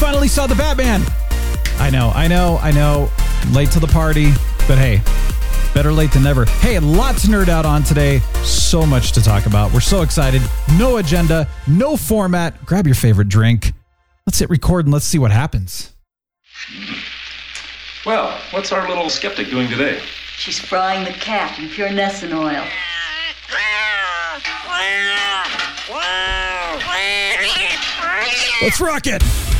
Finally saw the Batman. I know, I know, I know. Late to the party, but hey, better late than never. Hey, lots to nerd out on today. So much to talk about. We're so excited. No agenda, no format. Grab your favorite drink. Let's hit record and let's see what happens. Well, what's our little skeptic doing today? She's frying the cat in pure Wesson oil. Let's rock it.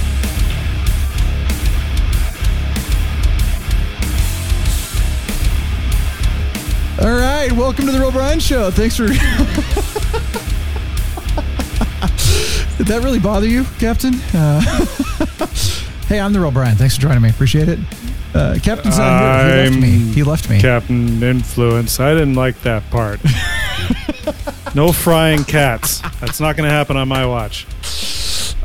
All right, welcome to the Real Brian Show. Thanks for. Did that really bother you, Captain? Uh, hey, I'm the Real Brian. Thanks for joining me. Appreciate it. Uh, Captain's not here. He left me. He left me. Captain Influence. I didn't like that part. no frying cats. That's not going to happen on my watch.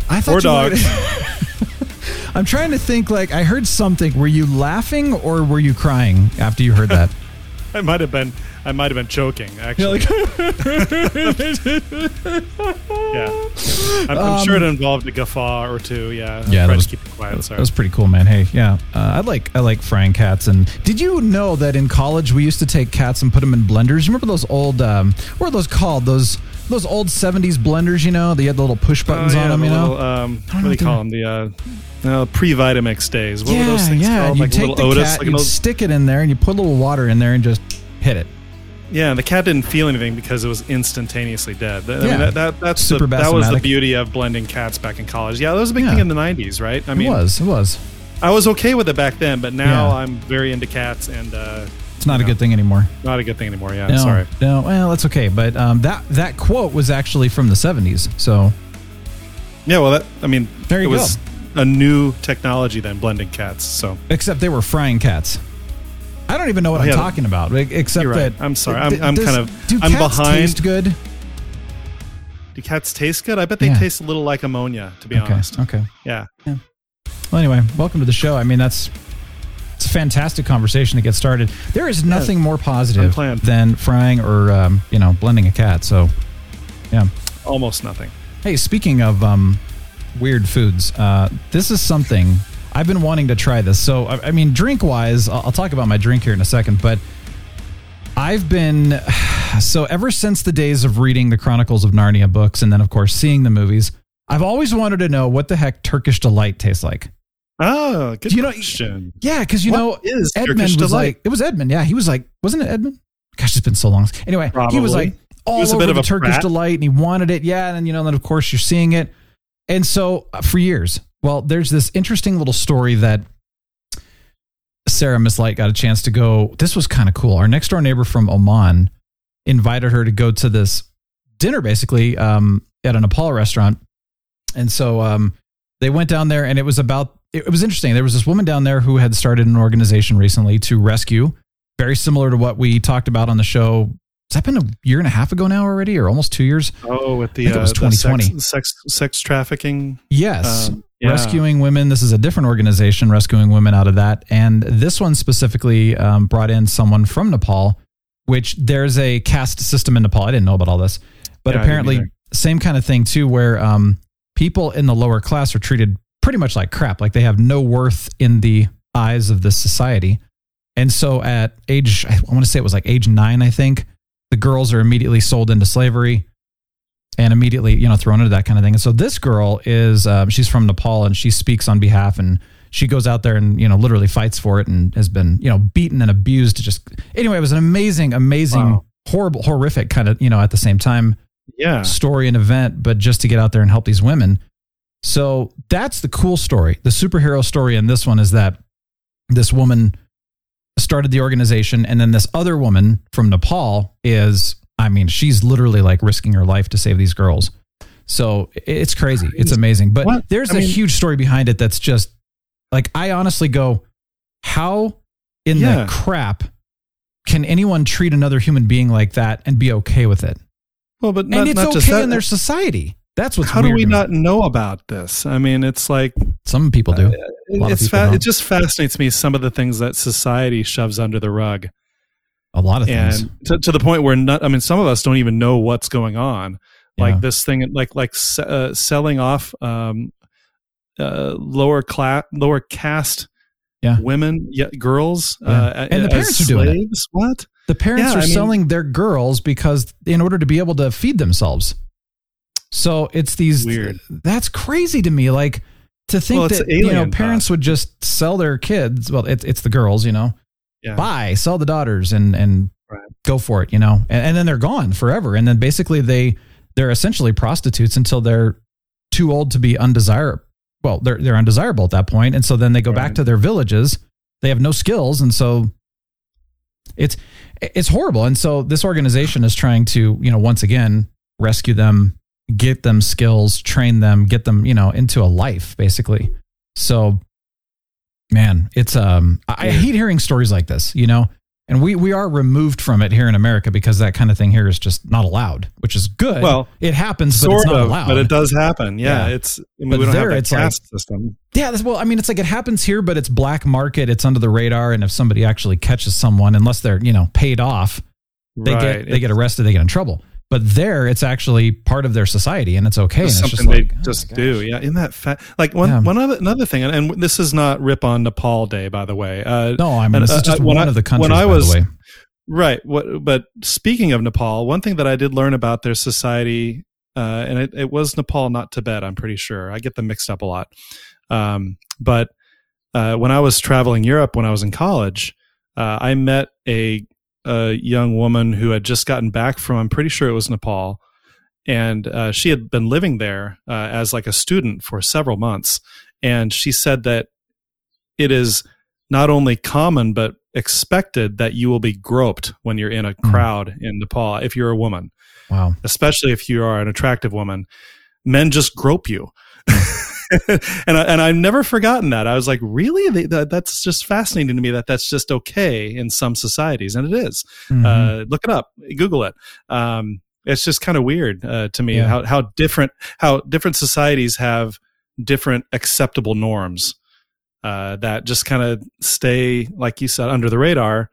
I Or you might- dogs. I'm trying to think. Like I heard something. Were you laughing or were you crying after you heard that? I might have been. I might have been choking. Actually, yeah. I'm, I'm sure it involved a guffaw or two. Yeah. Um, Yeah, that to was- keep it quiet. Sorry. That was pretty cool, man. Hey, yeah, uh, I like I like frying cats. And did you know that in college we used to take cats and put them in blenders? You remember those old um, what are those called? Those those old '70s blenders? You know, they had the little push buttons Oh, on yeah, them. the You know, little, um, what do they call them? The uh, uh, pre-Vitamix days. What yeah, were those things yeah. called? You Like take little the Otis, cat, like you old- stick it in there, and you put a little water in there and just hit it. Yeah, the cat didn't feel anything because it was instantaneously dead. That, I mean, Yeah. that, that, that's Super the, that was the beauty of blending cats back in college. Yeah, that was a big Yeah. thing in the '90s, right? I mean, it was, it was. I was okay with it back then, but now Yeah. I'm very into cats, and uh, It's not a good thing anymore. not a good thing anymore. Yeah, No, sorry. no. Well, that's okay. But um, that that quote was actually from the '70s. So Yeah, well, that I mean, There you it was a new technology then blending cats. So except they were frying cats. I don't even know what Oh, I'm yeah. talking about. Except right. that I'm sorry. I'm- I'm does- kind of- Do I'm cats behind. Taste good. do cats taste good? I bet they Yeah. taste a little like ammonia, to be Okay. honest. Okay. Yeah. Well, anyway, welcome to the show. I mean, that's it's a fantastic conversation to get started. There is nothing more positive Unplanned. than frying or um, you know blending a cat. So, yeah. Almost nothing. Hey, speaking of um, weird foods, uh, this is something I've been wanting to try. This, so I, I mean, drink wise, I'll, I'll talk about my drink here in a second, but I've been so ever since the days of reading the Chronicles of Narnia books, and then of course seeing the movies. I've always wanted to know what the heck Turkish delight tastes like. Oh, good You know- question. Yeah, because you What know Edmund was delight? like it was Edmund. Yeah, he was like, wasn't it Edmund? Gosh, it's been so long. Anyway, he was like all was a over the a Turkish brat. delight, and he wanted it. Yeah, and then you know, then of course you're seeing it, and so uh, for years, well, there's this interesting little story that Sarah Miss Light got a chance to go. This was kind of cool. Our next door neighbor from Oman invited her to go to this dinner, basically um, at a Nepal restaurant, and so um, they went down there, and it was about. It, was interesting. There was this woman down there who had started an organization recently to rescue, very similar to what we talked about on the show. Has that been a year and a half ago now already, or almost two years? Oh, with the, it uh, was the 2020. sex, sex sex trafficking. Yes. Um, yeah. Rescuing women. This is a different organization rescuing women out of that. And this one specifically um, brought in someone from Nepal, which there's a caste system in Nepal. I didn't know about all this, but Yeah, apparently, same kind of thing too, where um, people in the lower class are treated pretty much like crap. Like they have no worth in the eyes of this society. And so at age, I want to say it was like age nine, I think, the girls are immediately sold into slavery and immediately, you know, thrown into that kind of thing. And so this girl is, um, she's from Nepal and she speaks on behalf and she goes out there and, you know, literally fights for it and has been, you know, beaten and abused just, anyway, it was an amazing, amazing, Wow. horrible, horrific kind of, you know, at the same time Yeah. story and event, but just to get out there and help these women. So that's the cool story. The superhero story in this one is that this woman started the organization, and then this other woman from Nepal is, I mean, she's literally like risking her life to save these girls. So it's crazy. It's amazing. But What? there's I a mean- huge story behind it that's just like I honestly go, how in Yeah. the crap can anyone treat another human being like that and be okay with it? Well, but not, and it's okay just that. in their society. That's what's How do we not know about this? I mean, it's like Some people do. A lot of it's people fa- it just fascinates me some of the things that society shoves under the rug, a lot of things. to, to the point where not. I mean, some of us don't even know what's going on. Like this thing, like like se- uh, selling off um, uh, lower class, lower caste Yeah. women, yeah, girls, Yeah. uh, And the as parents are doing it. slaves? What? The parents Yeah, are I mean- selling their girls because in order to be able to feed themselves. So it's these Weird. That's crazy to me. Like to think Well, that you know parents thought. would just sell their kids. Well, it's it's the girls, you know. Yeah. Buy, sell the daughters, and and Right. go for it, you know. And, and then they're gone forever. And then basically they they're essentially prostitutes until they're too old to be undesirable. Well, they're they're undesirable at that point, and so then they go back to their villages. They have no skills, and so it's it's horrible. And so this organization is trying to you know once again rescue them, get them skills, train them, get them you know into a life basically. So, man, it's um I, I hate hearing stories like this, you know. And we, we are removed from it here in America because that kind of thing here is just not allowed, which is good. Well, it happens, but it's not of, allowed. but it does happen. Yeah, Yeah. it's. I mean, But we don't there have that it's like- caste system. Yeah, that's, well, I mean, it's like it happens here, but it's black market. It's under the radar, and if somebody actually catches someone, unless they're you know paid off, they right. get they get arrested, they get in trouble. But there, it's actually part of their society, and it's okay. And It's it's something just like, they oh just do. Yeah, in that fact, like one Yeah. one other another thing, and, and this is not rip on Nepal Day, by the way. Uh, No, I mean this is uh, just uh, one I- of the countries. when I by was- the way, right. What? But speaking of Nepal, one thing that I did learn about their society, uh, and it, it was Nepal, not Tibet. I'm pretty sure. I get them mixed up a lot. Um, but uh, when I was traveling Europe when I was in college, uh, I met a, a young woman who had just gotten back from. I'm pretty sure it was Nepal, and uh, she had been living there uh, as like a student for several months. And she said that it is not only common but expected that you will be groped when you're in a crowd in Nepal if you're a woman, wow, especially if you are an attractive woman. Men just grope you. and I, and I've never forgotten that. I was like, really? They, that, that's just fascinating to me that that's just okay in some societies, and it is. Mhm. Uh, look it up, Google it. Um, it's just kind of weird uh, to me Yeah. how how different how different societies have different acceptable norms uh, that just kind of stay, like you said, under the radar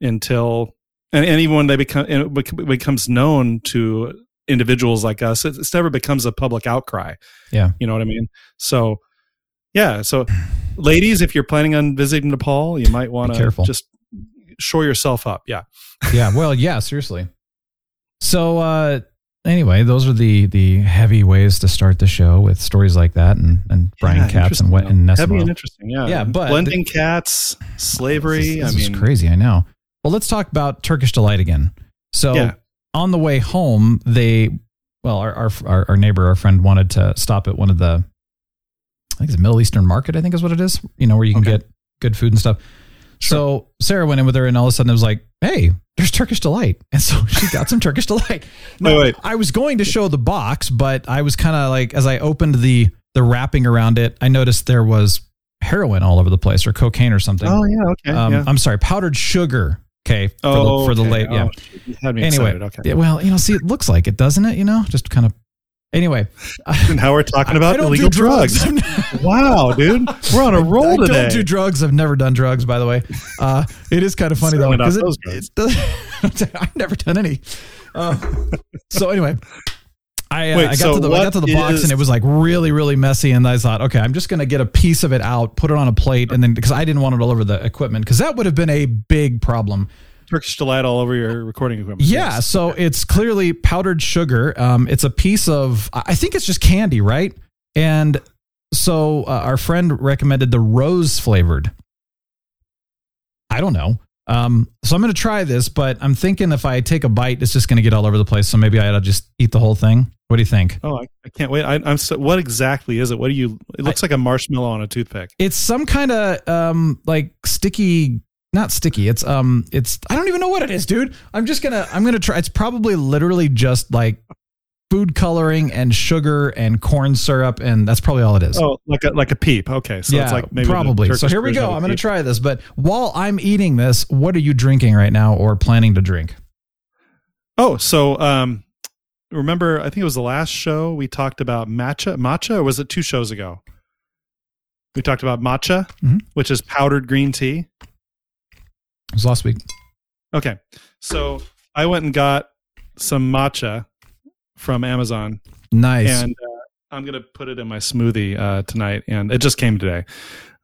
until and, and even when they become it becomes known to individuals like us, it, it never becomes a public outcry. Yeah. you know what I mean. So yeah, so ladies, if you're planning on visiting Nepal, you might want to just shore yourself up. Yeah. yeah, well, yeah, seriously. So uh, anyway, those are the the heavy ways to start the show with stories like that and and Brian Yeah, Katz and what and Nessa Heavy and interesting. Yeah. Yeah, but- blending cats, slavery. This, is- I mean, is crazy. I know. Well, let's talk about Turkish delight again. So Yeah. On the way home, they well, our, our our neighbor, our friend, wanted to stop at one of the I think it's a Middle Eastern market. I think is what it is. You know where you can Okay. get good food and stuff. So Sarah went in with her, and all of a sudden it was like, "Hey, there's Turkish delight," and so she got some Turkish delight. Now, wait. I was going to show the box, but I was kind of like, as I opened the the wrapping around it, I noticed there was heroin all over the place, or cocaine, or something. Oh yeah. Okay. Um, yeah. I'm sorry, powdered sugar. Okay, for oh, the, for the late, yeah. Oh, anyway, excited. Okay. yeah, well, you know, see, it looks like it, doesn't it? You know, just kind of. Anyway, now we're talking about illegal do drugs. wow, dude, we're on a roll I today. don't do drugs. I've never done drugs, by the way. Uh, it is kind of funny though because it I've never done any. Uh, so anyway, I, uh, Wait, I got so to the I got to the box is- and it was like really really messy, and I thought, okay, I'm just gonna get a piece of it out, put it on a plate, and then because I didn't want it all over the equipment because that would have been a big problem. Turkish delight all over your recording equipment. Yeah, Yes. so it's clearly powdered sugar. Um, it's a piece of, I think it's just candy, right? And so uh, our friend recommended the rose flavored. I don't know. Um, so I'm going to try this, but I'm thinking if I take a bite, it's just going to get all over the place. So maybe I ought to just eat the whole thing. What do you think? Oh, I, I can't wait. I, I'm so. What exactly is it? What do you? It looks like a marshmallow on a toothpick. It's some kind of um, like sticky, not sticky. It's um, it's I don't even know what it is, dude. I'm just gonna I'm gonna try. It's probably literally just like food coloring and sugar and corn syrup, and that's probably all it is. Oh, like a like a peep. Okay, so yeah, it's like maybe probably. So here we go. I'm going to peep. try this. But while I'm eating this, what are you drinking right now or planning to drink? Oh, so um, remember? I think it was the last show we talked about matcha. Matcha, or was it two shows ago? We talked about matcha, Mhm. which is powdered green tea. It was last week. Okay, so I went and got some matcha from Amazon, Nice. and uh, I'm gonna put it in my smoothie uh, tonight. And it just came today.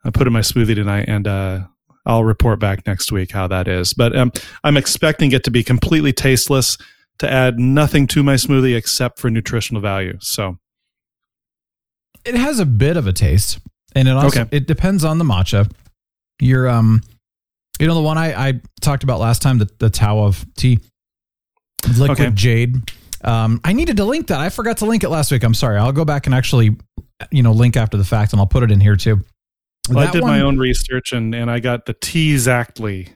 I put it in my smoothie tonight, and uh, I'll report back next week how that is. But um, I'm expecting it to be completely tasteless, to add nothing to my smoothie except for nutritional value. So it has a bit of a taste, and it also Okay. it depends on the matcha. Your um, you know the one I I talked about last time, the the Tao of tea, liquid Okay. jade. Um, I needed to link that. I forgot to link it last week. I'm sorry. I'll go back and actually, you know, link after the fact, and I'll put it in here too. well, I did my own research, and and I got the T Exactly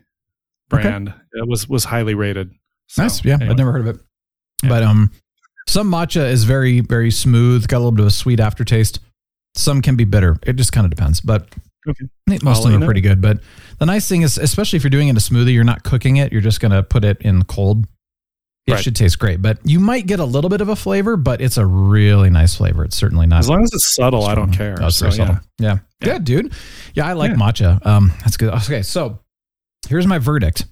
brand. It was was highly rated. So, Nice. Yeah, anyway. I've never heard of it. Yeah. But um, some matcha is very very smooth, got a little bit of a sweet aftertaste. Some can be bitter. It just kind of depends. But Okay. I think most of them are pretty good. But the nice thing is, especially if you're doing it in a smoothie, you're not cooking it. You're just going to put it in cold. It Right. should taste great. But you might get a little bit of a flavor, but it's a really nice flavor. It's certainly not. As long as it's subtle, I don't care. Oh, So, very subtle. yeah. Yeah. Yeah. Good, dude. Yeah, I like Yeah. matcha. Um, that's good. Okay, so here's my verdict.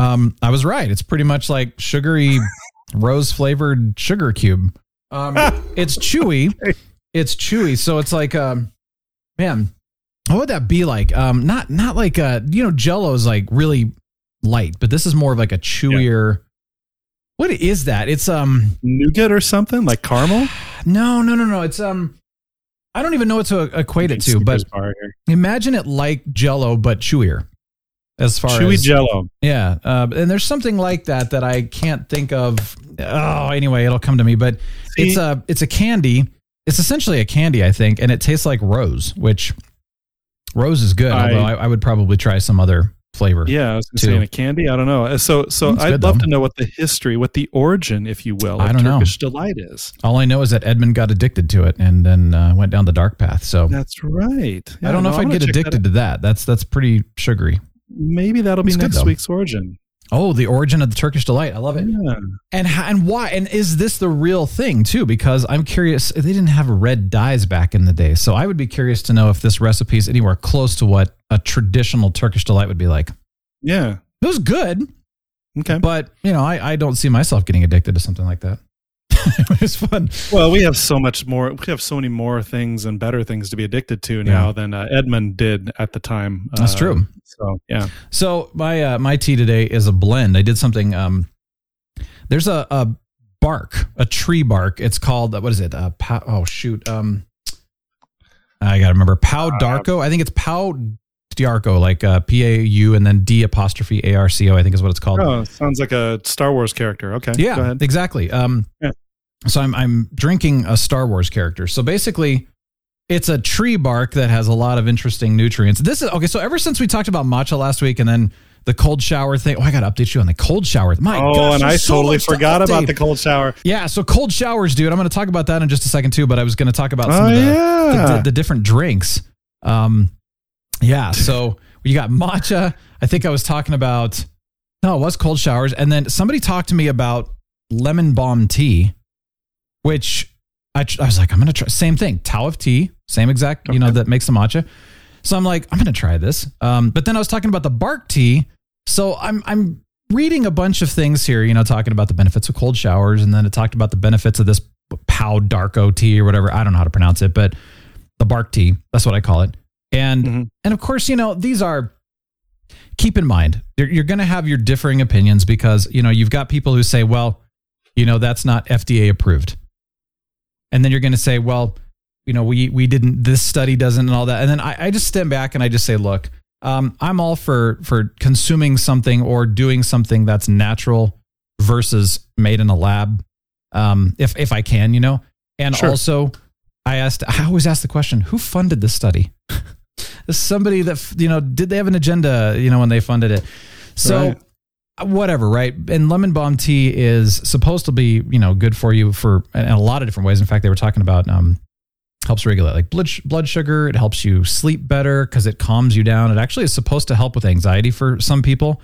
Um, I was right. It's pretty much like sugary rose flavored sugar cube. Um, it's chewy. It's chewy. So it's like, um, man, what would that be like? Um, not not like uh, you know, Jello is like really light, but this is more of like a chewier. What is that? It's um nougat or something like caramel. no no no no. It's um I don't even know what to equate it to, but Snickers bar here. imagine it like Jello but chewier. As far chewy as Jello. yeah, uh, and there's something like that that I can't think of. Oh, anyway, it'll come to me. But See- it's a it's a candy. It's essentially a candy, I think, and it tastes like rose, which rose is good. I- although I, I would probably try some other flavor. Yeah, I was going to too. say in a candy. I don't know. Uh, So, so I'd good, love though. to know what the history, what the origin, if you will, of I don't know. Turkish delight is. All I know is that Edmund got addicted to it and then uh, went down the dark path. So That's right. I don't know if I'd get addicted to that. That's that's pretty sugary. Maybe that'll be It's next though. week's origin. Oh, the origin of the Turkish delight. I love it. Yeah. And how, and why? And is this the real thing too? Because I'm curious. They didn't have red dyes back in the day, so I would be curious to know if this recipe is anywhere close to what a traditional Turkish delight would be like. Yeah. It was good, Okay. but you know, I, I don't see myself getting addicted to something like that. it was fun. Well, we have so much more. We have so many more things and better things to be addicted to now Yeah. than uh, Edmund did at the time. That's Uh, true. So yeah. So my uh, my tea today is a blend. I did something. Um, there's a, a bark, a tree bark. It's called what is it? Uh, pow, oh shoot. Um, I gotta remember. Pau d'Arco. I think it's Pau Diarco, like uh, P A U and then D apostrophe A R C O. I think is what it's called. Oh, sounds like a Star Wars character. Okay. Yeah, exactly. Um, Yeah. So I'm I'm drinking a Star Wars character. So basically, it's a tree bark that has a lot of interesting nutrients. This is okay. So ever since we talked about matcha last week, and then the cold shower thing. Oh, I got to update you on the cold shower. My oh, gosh, and I so totally much to forgot about the cold shower. Yeah, so cold showers, dude. I'm going to talk about that in just a second too. But I was going to talk about some Oh, of the, yeah. the, the, the different drinks. Um, yeah. So you got matcha. I think I was talking about. No, it was cold showers, and then somebody talked to me about lemon balm tea, which I, I was like, I'm going to try. Same thing, Tao of tea, same exact, you know, that makes the matcha. So I'm like, I'm going to try this. Um, but then I was talking about the bark tea. So I'm I'm reading a bunch of things here, you know, talking about the benefits of cold showers, and then it talked about the benefits of this Pau d'Arco tea or whatever. I don't know how to pronounce it, but the bark tea, that's what I call it. And Mhm. and of course, you know, these are keep in mind you're, you're going to have your differing opinions because you know you've got people who say, well, you know, that's not FDA approved, and then you're going to say, well, you know, we we didn't, this study doesn't, and all that, and then I, I just stand back and I just say, look, um, I'm all for for consuming something or doing something that's natural versus made in a lab, um, if if I can, you know, and Sure. also I asked, I always ask the question, who funded this study? Somebody that you know, did they have an agenda? You know, when they funded it? So Right. Whatever, right? And lemon balm tea is supposed to be, you know, good for you for in a lot of different ways. In fact, they were talking about um, helps regulate like blood blood sugar. It helps you sleep better because it calms you down. It actually is supposed to help with anxiety for some people.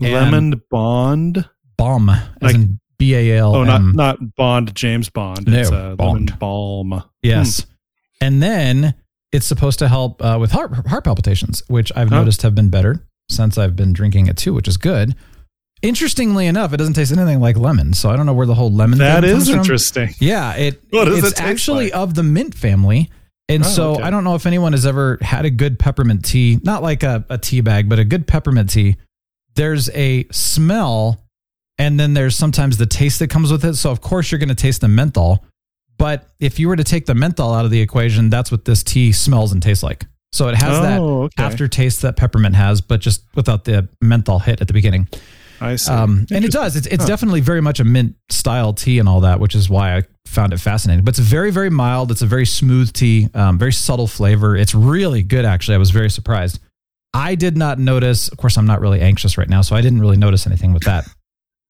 And Lemon Bond. balm, as Like- in B A L. Oh, not not Bond. James Bond. No, It's uh, lemon balm. Yes. And then it's supposed to help uh, with heart heart palpitations, which I've Huh. noticed have been better since I've been drinking it too, which is good. Interestingly enough, it doesn't taste anything like lemon, so I don't know where the whole lemon. That thing is from. interesting. Yeah, it it's it actually like? of the mint family. And Oh, so okay. I don't know if anyone has ever had a good peppermint tea, not like a, a tea bag, but a good peppermint tea. There's a smell and then there's sometimes the taste that comes with it. So of course you're going to taste the menthol. But if you were to take the menthol out of the equation, that's what this tea smells and tastes like. So it has Oh, that okay. aftertaste that peppermint has, but just without the menthol hit at the beginning. I see. Um, and it does. It's, it's Huh. definitely very much a mint style tea and all that, which is why I found it fascinating. But it's very, very mild. It's a very smooth tea, um, very subtle flavor. It's really good, actually. I was very surprised. I did not notice, of course, I'm not really anxious right now, so I didn't really notice anything with that.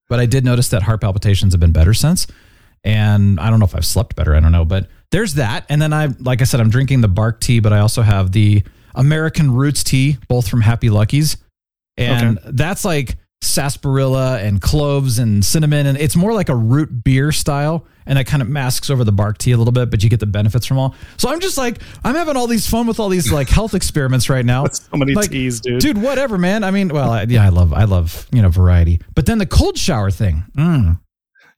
But I did notice that heart palpitations have been better since. And I don't know if I've slept better. I don't know. But there's that. And then I, like I said, I'm drinking the bark tea, but I also have the American Roots tea, both from Happy Lucky's. And that's like sarsaparilla and cloves and cinnamon. And it's more like a root beer style. And that kind of masks over the bark tea a little bit, but you get the benefits from all. So I'm just like, I'm having all these fun with all these like health experiments right now. so many like, teas, dude. Dude, whatever, man. I mean, well, I, yeah, I love, I love, you know, variety. But then the cold shower thing. Mm.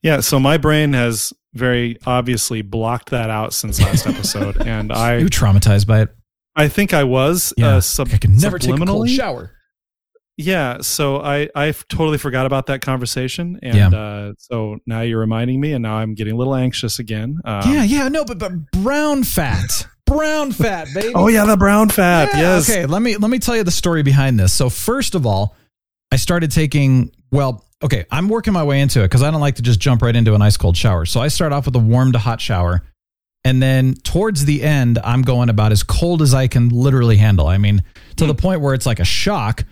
Yeah, so my brain has very obviously blocked that out since last episode, and I You traumatized by it. I think I was Yeah. uh, sub- I can never take a cold shower. Yeah, so I I totally forgot about that conversation, and Yeah. uh, so now you're reminding me, and now I'm getting a little anxious again. Um, yeah, yeah, no, but, but brown fat. Brown fat, baby. Oh yeah, the brown fat. Yeah, yes. Okay, let me let me tell you the story behind this. So first of all, I started taking well, okay, I'm working my way into it because I don't like to just jump right into an ice cold shower. So I start off with a warm to hot shower. And then towards the end, I'm going about as cold as I can literally handle. I mean, to the point where it's like a shock.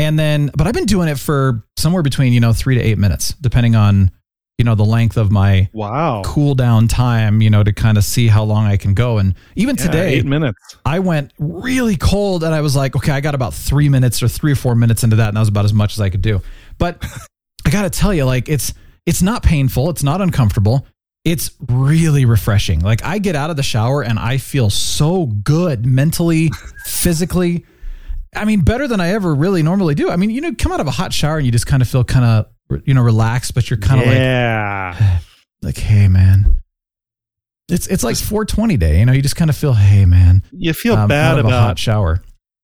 And then, but I've been doing it for somewhere between, you know, three to eight minutes, depending on, you know, the length of my Wow. cool down time, you know, to kind of see how long I can go. And even Yeah, today, eight minutes. I went really cold and I was like, okay, I got about three minutes or three or four minutes into that. And that was about as much as I could do. But I got to tell you, like, it's, it's not painful. It's not uncomfortable. It's really refreshing. Like, I get out of the shower and I feel so good mentally, physically. I mean, better than I ever really normally do. I mean, you know, come out of a hot shower and you just kind of feel kind of, you know, relaxed, but you're kind of like, yeah. like, hey, man. It's, it's like 420 day, you know, you just kind of feel, hey, man. you feel um, bad out of a about hot shower.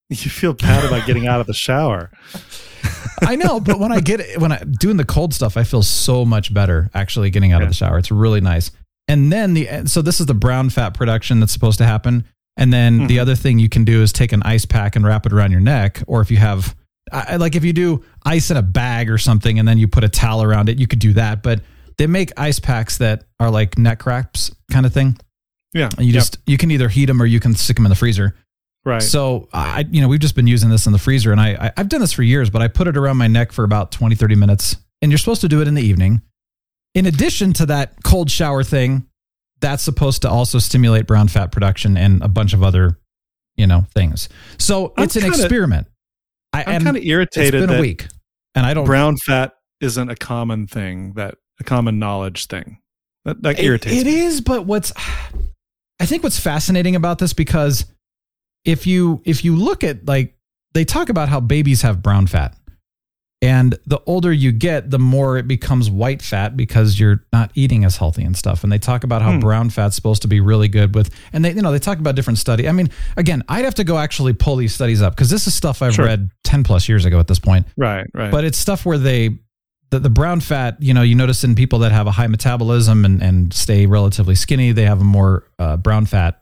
you feel bad about getting out of the shower. I know, but when I get it, when I doing the cold stuff, I feel so much better actually getting out of the shower. It's really nice. And then the so this is the brown fat production that's supposed to happen. And then Mm-hmm. the other thing you can do is take an ice pack and wrap it around your neck, or if you have I, like if you do ice in a bag or something, and then you put a towel around it, you could do that. But they make ice packs that are like neck wraps kind of thing. Yeah. And you Yep. just you can either heat them or you can stick them in the freezer. right. So I, you know, we've just been using this in the freezer and I, I, I've done this for years, but I put it around my neck for about 20, 30 minutes and you're supposed to do it in the evening. In addition to that cold shower thing, that's supposed to also stimulate brown fat production and a bunch of other, you know, things. So I'm it's an kinda- experiment. I, I'm kind of irritated. It's been a week and I don't, brown fat isn't a common thing that a common knowledge thing. That, that It- irritates It me. is, but what's I think what's fascinating about this because if you if you look at like they talk about how babies have brown fat. And the older you get, the more it becomes white fat because you're not eating as healthy and stuff. And they talk about how Hmm. brown fat's supposed to be really good with, and they, you know, they talk about different study. I mean, again, I'd have to go actually pull these studies up because this is stuff I've Sure. read 10 plus years ago at this point Right, right. but it's stuff where they the, the brown fat you know you notice in people that have a high metabolism and, and stay relatively skinny they have a more uh, brown fat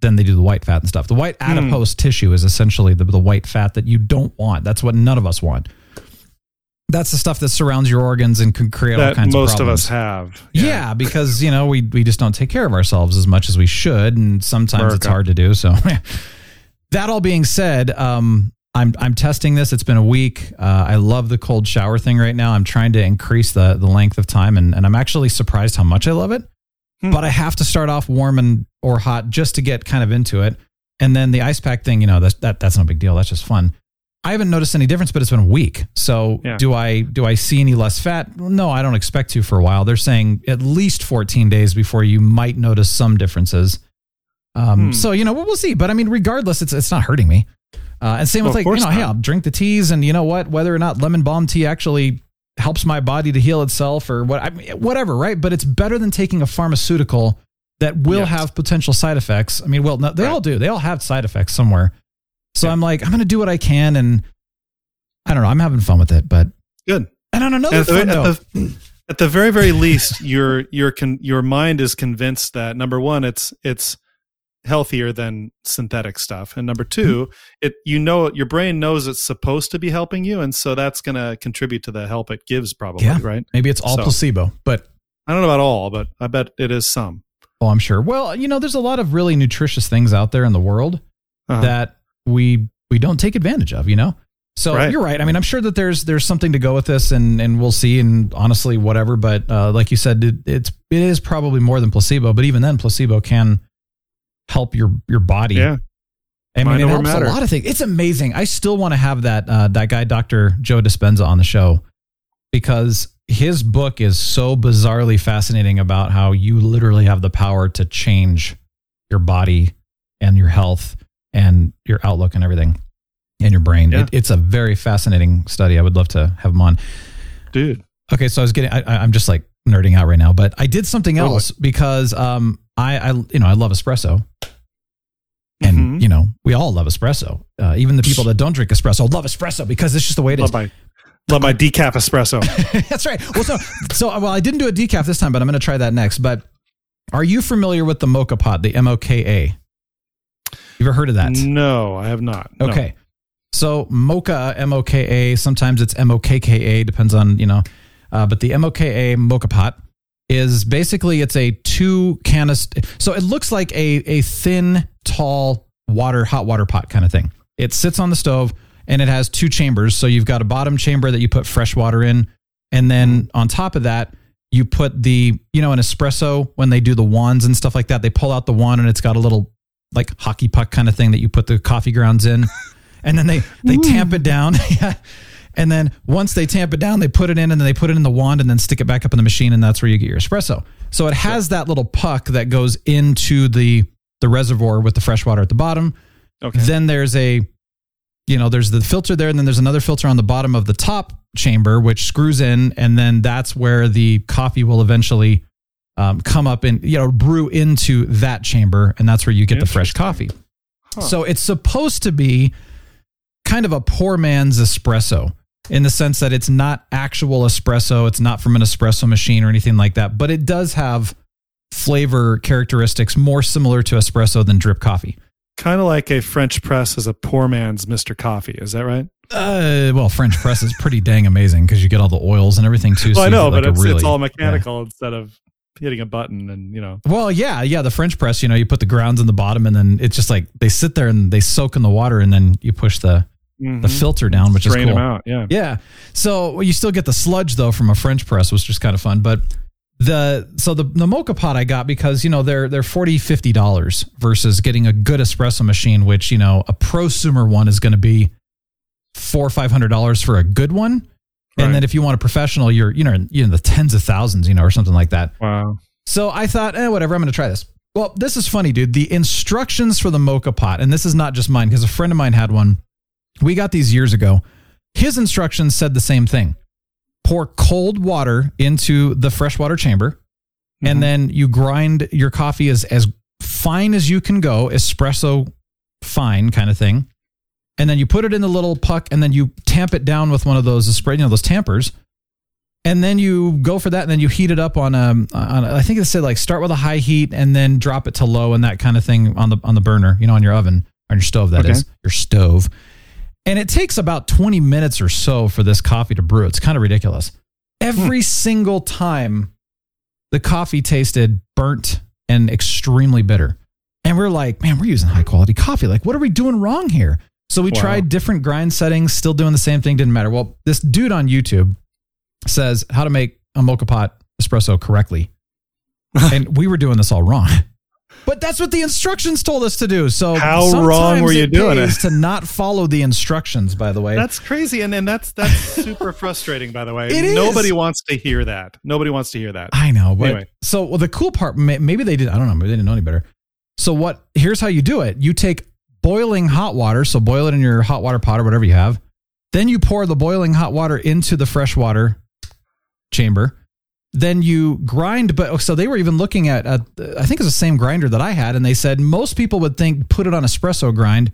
than they do the white fat and stuff the white Hmm. adipose tissue is essentially the, the white fat that you don't want that's what none of us want that's the stuff that surrounds your organs and can create all kinds most of most of us have. yeah. because you know we we just don't take care of ourselves as much as we should, and sometimes it's hard to do. So, that all being said, um, I'm I'm testing this. It's been a week. Uh, I love the cold shower thing right now. I'm trying to increase the the length of time, and, and I'm actually surprised how much I love it. Hmm. But I have to start off warm and or hot just to get kind of into it. And then the ice pack thing, you know, that's that that's no big deal. That's just fun. I haven't noticed any difference, but it's been a week. So Yeah. do I do I see any less fat? No, I don't expect to for a while. They're saying at least 14 days before you might notice some differences. Um, Hmm. So you know, we'll, we'll see. But I mean, regardless, it's it's not hurting me. Uh, and same Well, with like you know, hey. I'll drink the teas, and you know what? Whether or not lemon balm tea actually helps my body to heal itself, or what, I mean, whatever, right? But it's better than taking a pharmaceutical that will Yes. have potential side effects. I mean, well, no, they Right. all do. They all have side effects somewhere. So Yeah. I'm like, I'm going to do what I can, and I don't know. I'm having fun with it, but Good. and on another at the, fun at, note, the, at the very very least your your con, your mind is convinced that number one it's it's healthier than synthetic stuff and number 2 Mm-hmm. it you know your brain knows it's supposed to be helping you and so that's going to contribute to the help it gives probably Yeah. right maybe it's all So- placebo, but i don't know about all but i bet it is some oh, I'm sure. Well, you know, there's a lot of really nutritious things out there in the world. Uh-huh. that we we don't take advantage of, you know. So Right. you're right. I mean, I'm sure that there's there's something to go with this, and and we'll see. And honestly, whatever. But uh, like you said, it, it's it is probably more than placebo. But even then, placebo can help your your body. yeah I mean, it helps matter. a lot of things. It's amazing. I still want to have that uh, that guy, Doctor Joe Dispenza, on the show because his book is so bizarrely fascinating about how you literally have the power to change your body and your health and your outlook and everything and your brain. Yeah. It, it's a very fascinating study. I would love to have him on. dude Okay, so I was getting. I, I'm just like nerding out right now, but I did something Totally. else because um I I you know I love espresso, and Mhm. you know we all love espresso. Uh, even the people that don't drink espresso love espresso because it's just the way it is. love my love my decaf espresso That's right. Well, so so well, I didn't do a decaf this time, but I'm going to try that next. But are you familiar with the moka pot, the M O K A? You ever heard of that? no i have not No. Okay. So moka, M O K A. Sometimes it's M O K K A. Depends on you know. Uh, but the M O K A moka pot is basically it's a two canister. So it looks like a a thin, tall water hot water pot kind of thing. It sits on the stove and it has two chambers. So you've got a bottom chamber that you put fresh water in, and then on top of that you put the you know an espresso when they do the wands and stuff like that. They pull out the wand and it's got a little like hockey puck kind of thing that you put the coffee grounds in, and then they they mm. tamp it down. yeah. And then once they tamp it down, they put it in and then they put it in the wand and then stick it back up in the machine and that's where you get your espresso. So it has that little puck that goes into the the reservoir with the fresh water at the bottom. okay Then there's a you know, there's the filter there and then there's another filter on the bottom of the top chamber which screws in and then that's where the coffee will eventually um, come up and you know brew into that chamber and that's where you get the fresh coffee. Huh. So it's supposed to be kind of a poor man's espresso in the sense that it's not actual espresso, it's not from an espresso machine or anything like that, but it does have flavor characteristics more similar to espresso than drip coffee. kind of like a french press is a poor man's mr coffee is that right Uh, well, French press is pretty dang amazing because you get all the oils and everything too. so i know get, like, but it's, really- it's all yeah. mechanical instead of hitting a button and you know Well, yeah, yeah. The French press, you know, you put the grounds in the bottom, and then it's just like they sit there and they soak in the water, and then you push the the Mhm. filter down, which drain is cool. them out yeah Yeah. So well, you still get the sludge though from a French press, which is kind of fun. But the so the the moka pot I got because you know they're they're 40 50 dollars versus getting a good espresso machine, which you know a prosumer one is going to be four or five hundred dollars for a good one. Right. And then if you want a professional, you're you know you know the tens of thousands, you know, or something like that. wow So I thought, eh, whatever, I'm going to try this. Well, this is funny, dude. The instructions for the moka pot, and this is not just mine because a friend of mine had one. We got these years ago. His instructions said the same thing pour cold water into the freshwater chamber, Mhm. and then you grind your coffee as, as fine as you can go, espresso fine kind of thing. And then you put it in the little puck, and then you tamp it down with one of those spray, you know, those tampers. And then you go for that and then you heat it up on a, on a I think it said like start with a high heat and then drop it to low and that kind of thing on the on the burner you know on your oven on your stove that is Okay. your stove. And it takes about 20 minutes or so for this coffee to brew. It's kind of ridiculous. Every hmm. single time the coffee tasted burnt and extremely bitter. And we're like man we're using high quality coffee. Like what are we doing wrong here So we Wow. tried different grind settings, still doing the same thing, didn't matter. Well, this dude on YouTube says how to make a moka pot espresso correctly. and we were doing this all wrong. But that's what the instructions told us to do. So How wrong were you doing pays it? To not follow the instructions, by the way. That's crazy, and and that's that's super frustrating. By the way, It is. nobody wants to hear that. Nobody wants to hear that. I know, but Anyway. so well, the cool part, maybe they did. I don't know. Maybe they didn't know any better. So what? Here's how you do it: you take boiling hot water, so boil it in your hot water pot or whatever you have. Then you pour the boiling hot water into the fresh water chamber. Then you grind, but so they were even looking at, I think it's the same grinder that I had, and they said most people would think put it on espresso grind.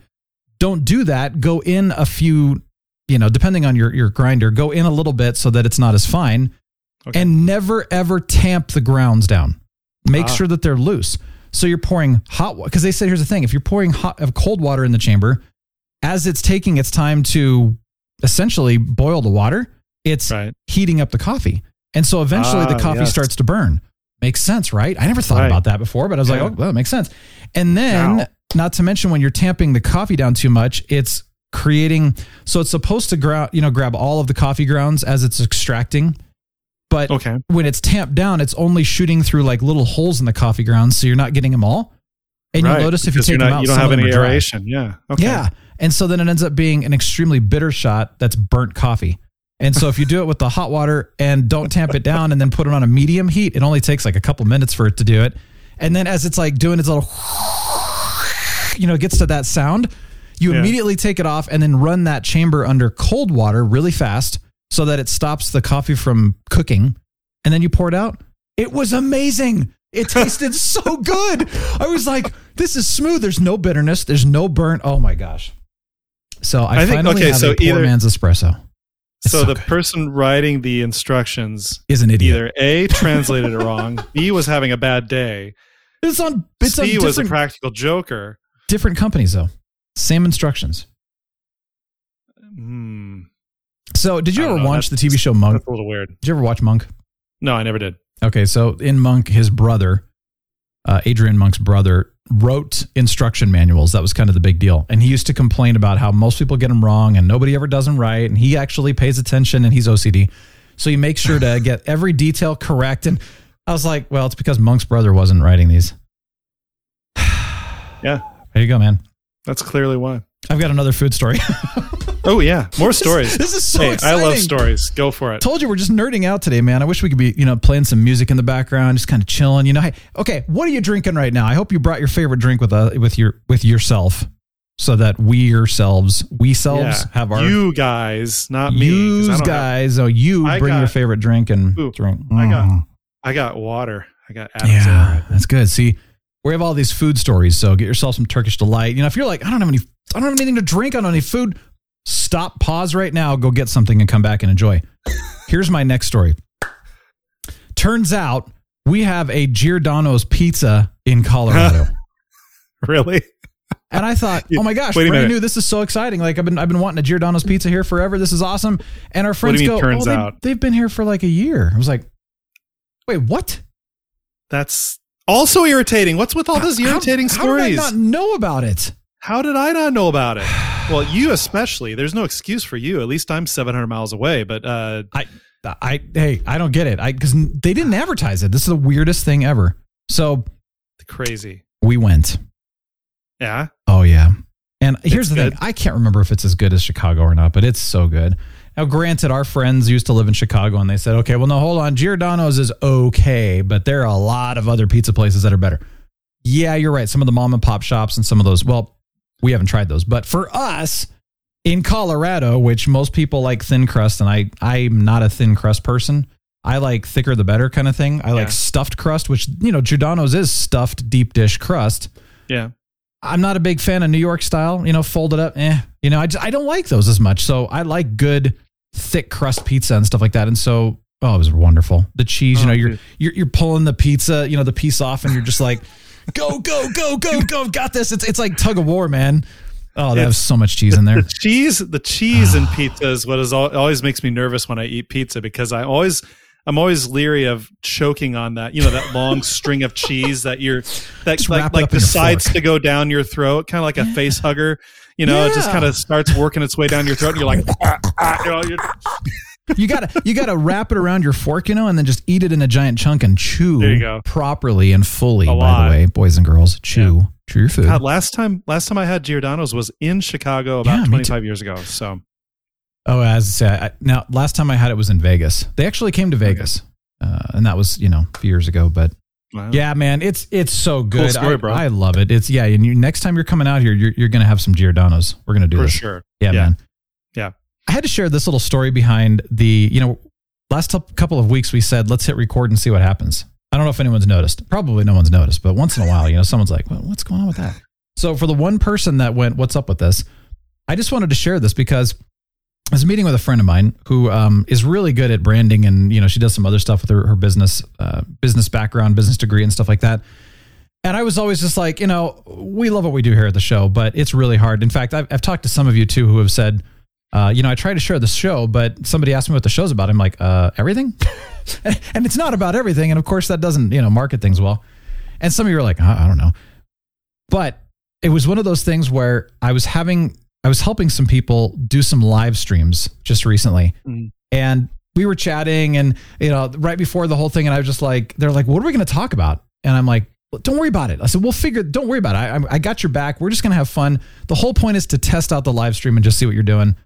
Don't do that. Go in a few, you know, depending on your your grinder, go in a little bit so that it's not as fine Okay. and never ever tamp the grounds down. Make Ah. sure that they're loose. So you're pouring hot water because they said here's the thing: if you're pouring hot of cold water in the chamber, as it's taking its time to essentially boil the water, it's Right. heating up the coffee, and so eventually the Ah, coffee yes. starts to burn. Makes sense, right? I never thought Right. about that before, but I was like, oh, well, that makes sense. And then, not to mention when you're tamping the coffee down too much, it's creating. So it's supposed to grab, you know, grab all of the coffee grounds as it's extracting, but Okay. when it's tamped down, it's only shooting through like little holes in the coffee grounds, so you're not getting them all. And Right, you'll notice if you take you're them out, you don't have any aeration. Yeah. Okay. Yeah, and so then it ends up being an extremely bitter shot that's burnt coffee. And so if you do it with the hot water and don't tamp it down and then put it on a medium heat, it only takes like a couple minutes for it to do it. And then as it's like doing its little, you know, it gets to that sound, you Yeah. immediately take it off and then run that chamber under cold water really fast so that it stops the coffee from cooking. And then you pour it out. It was amazing. It tasted so good. I was like, this is smooth. There's no bitterness. There's no burnt. Oh my gosh. So I, I think- finally okay, have so a poor either- man's espresso. So, so the good. person writing the instructions Is an idiot. either A translated it wrong, B was having a bad day, It's on it's on C was a practical joker. different companies though. Same instructions. Hmm. So did you ever know, watch the TV show Monk? That's a little weird. Did you ever watch Monk? No, I never did. Okay, so in Monk, his brother, uh, Adrian Monk's brother, wrote instruction manuals. That was kind of the big deal. And he used to complain about how most people get them wrong and nobody ever does them right. And he actually pays attention and he's OCD. So he makes sure to get every detail correct. And I was like, well, it's because Monk's brother wasn't writing these. Yeah, There you go, man. that's clearly why. I've got another food story. Oh yeah, more stories. this is so hey, exciting. I love stories. Go for it. Told you we're just nerding out today, man. I wish we could be, you know, playing some music in the background, just kind of chilling. You know, hey, okay, what are you drinking right now? I hope you brought your favorite drink with uh, with your with yourself, so that we yourselves, we selves, Yeah. have our you guys, not me. yous don't have- guys. oh, you I bring your favorite drink and Ooh, drink. I got- Mm. I got water. I got yeah, that's good. See, we have all these food stories, so get yourself some Turkish delight. You know, if you're like, I don't have any, I don't have anything to drink. I don't have any food. Stop, pause right now, go get something, and come back and enjoy. Here's my next story. Turns out we have a Giordano's pizza in Colorado. Really? And I thought, oh my gosh, Wait brand new. This is so exciting. Like I've been I've been wanting a Giordano's pizza here forever. This is awesome. And our friends go, oh, they, out? they've been here for like a year. I was like, wait, what? That's also irritating. What's with all those irritating how, How did I stories? not know about it? How did I not know about it? Well, you especially. There's no excuse for you. At least I'm 700 miles away. But uh, I, I, hey, I don't get it. I because they didn't advertise it. This is the weirdest thing ever. So crazy. we went. Yeah. Oh yeah. And here's It's the good. thing: I can't remember if it's as good as Chicago or not, but it's so good. Now, granted, our friends used to live in Chicago, and they said, "Okay, well, no, hold on, Giordano's is okay, but there are a lot of other pizza places that are better." Yeah, you're right. Some of the mom and pop shops and some of those. Well, we haven't tried those, but for us in Colorado, which most people like thin crust, and I, I'm not a thin crust person. I like thicker the better kind of thing. I like stuffed crust, which you know Giordano's is stuffed deep dish crust. Yeah. I'm not a big fan of New York style, you know, folded up. Eh, you know, I just I don't like those as much. So I like good thick crust pizza and stuff like that. And so, oh, it was wonderful. The cheese, you Oh, know, you're dude. you're you're pulling the pizza, you know, the piece off, and you're just like, go, go, go, go, go, got this. It's it's like tug of war, man. Oh, they It's- has so much cheese in there. The cheese, the cheese in pizza is what is always makes me nervous when I eat pizza because I always I'm always leery of choking on that, you know, that long string of cheese that you're that Just like, like decides to go down your throat, kind of like a face hugger. You know, it just kind of starts working its way down your throat, and you're like, "Ah, ah," you know, you're, You gotta you gotta wrap it around your fork, you know, and then just eat it in a giant chunk and chew There you go. properly and fully. By the way, boys and girls, chew chew your food. God, last time last time I had Giordano's was in Chicago about Yeah, 25 years ago. So Oh, as I say, I, now last time I had it was in Vegas. They actually came to Vegas, uh, and that was you know a few years ago. But wow. yeah, man, it's it's so good. story, I, bro. I love it. It's yeah, and you, next time you're coming out here, you're you're gonna have some Giordano's. We're gonna do it. for this. sure. Yeah, Yeah. man. I had to share this little story behind the you know last couple of weeks we said let's hit record and see what happens. I don't know if anyone's noticed. Probably no one's noticed, but once in a while, you know, someone's like, well, "What's going on with that?" So for the one person that went, "What's up with this?" I just wanted to share this because I was meeting with a friend of mine who um, is really good at branding, and you know, she does some other stuff with her, her business, uh, business background, business degree, and stuff like that. And I was always just like, you know, we love what we do here at the show, but it's really hard. In fact, I've, I've talked to some of you too who have said, uh, you know, I try to share the show, but somebody asked me what the show's about. I'm like, uh, everything? and it's not about everything. And of course, that doesn't, you know, market things well. And some of you are like, I, I don't know. But it was one of those things where I was having, I was helping some people do some live streams just recently. Mhm. And we were chatting and, you know, right before the whole thing. And I was just like, they're like, what are we going to talk about? And I'm like, don't worry about it. I said, we'll figure, don't worry about it. I, I- I got your back. We're just going to have fun. The whole point is to test out the live stream and just see what you're doing.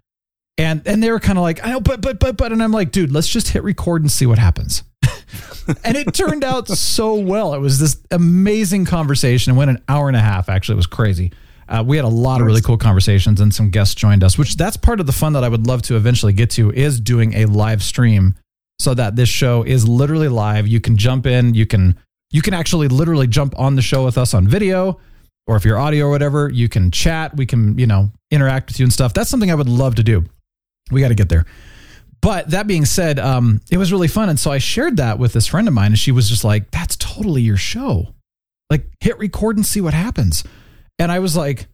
And, and they were kind of like, I know, but, but, but, but, and I'm like, dude, let's just hit record and see what happens. and it turned out so well. It was this amazing conversation. It went an hour and a half. Actually, it was crazy. Uh, we had a lot of really cool conversations, and some guests joined us. Which that's part of the fun that I would love to eventually get to is doing a live stream, so that this show is literally live. You can jump in. You can you can actually literally jump on the show with us on video, or if you're audio or whatever, you can chat. We can you know interact with you and stuff. That's something I would love to do. We got to get there. But that being said, um, it was really fun. And so I shared that with this friend of mine, and she was just like, that's totally your show. Like, hit record and see what happens. And I was like,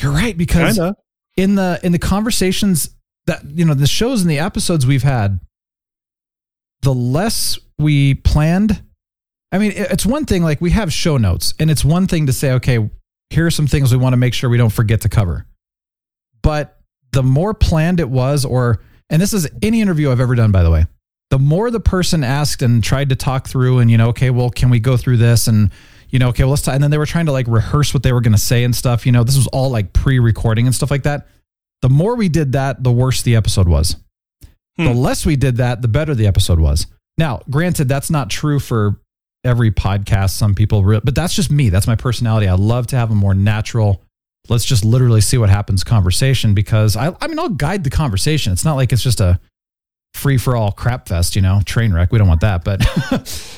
you're right, because Kinda. in the in the conversations that you know, the shows and the episodes we've had, the less we planned. I mean, it's one thing like we have show notes, and it's one thing to say, okay, here are some things we want to make sure we don't forget to cover. But the more planned it was, or and this is any interview I've ever done, by the way, the more the person asked and tried to talk through, and you know, okay, well, can we go through this? And you know, okay, well, let's. Talk. And then they were trying to like rehearse what they were going to say and stuff. You know, this was all like pre-recording and stuff like that. The more we did that, the worse the episode was. The hmm. less we did that, the better the episode was. Now, granted, that's not true for every podcast. Some people, re- but that's just me. That's my personality. I love to have a more natural. Let's just literally see what happens conversation because I, I mean, I'll guide the conversation. It's not like it's just a free for all crap fest, you know, train wreck. We don't want that, but,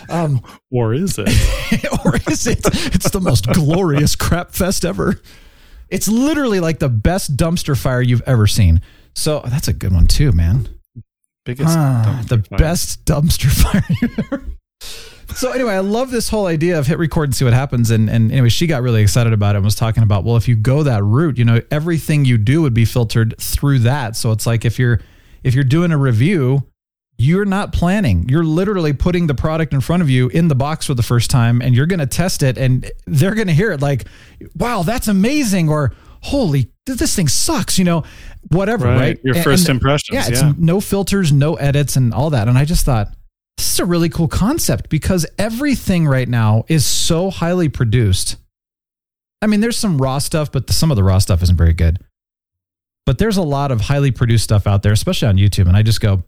um, Or is it? or is it? It's the most glorious crap fest ever. It's literally like the best dumpster fire you've ever seen. So that's a good one too, man. Biggest Ah, dumpster the fire. best dumpster fire ever. So anyway, I love this whole idea of hit record and see what happens. And and anyway, she got really excited about it and was talking about, well, if you go that route, you know, everything you do would be filtered through that. So it's like if you're if you're doing a review, you're not planning. You're literally putting the product in front of you in the box for the first time and you're going to test it and they're going to hear it like, wow, that's amazing. Or holy, this thing sucks, you know, whatever, right? Right. Your And- first and- impressions, Yeah. It's yeah. no filters, no edits and all that. And I just thought, this is a really cool concept because everything right now is so highly produced. I mean, there's some raw stuff, but the, some of the raw stuff isn't very good. But there's a lot of highly produced stuff out there, especially on YouTube. And I just go,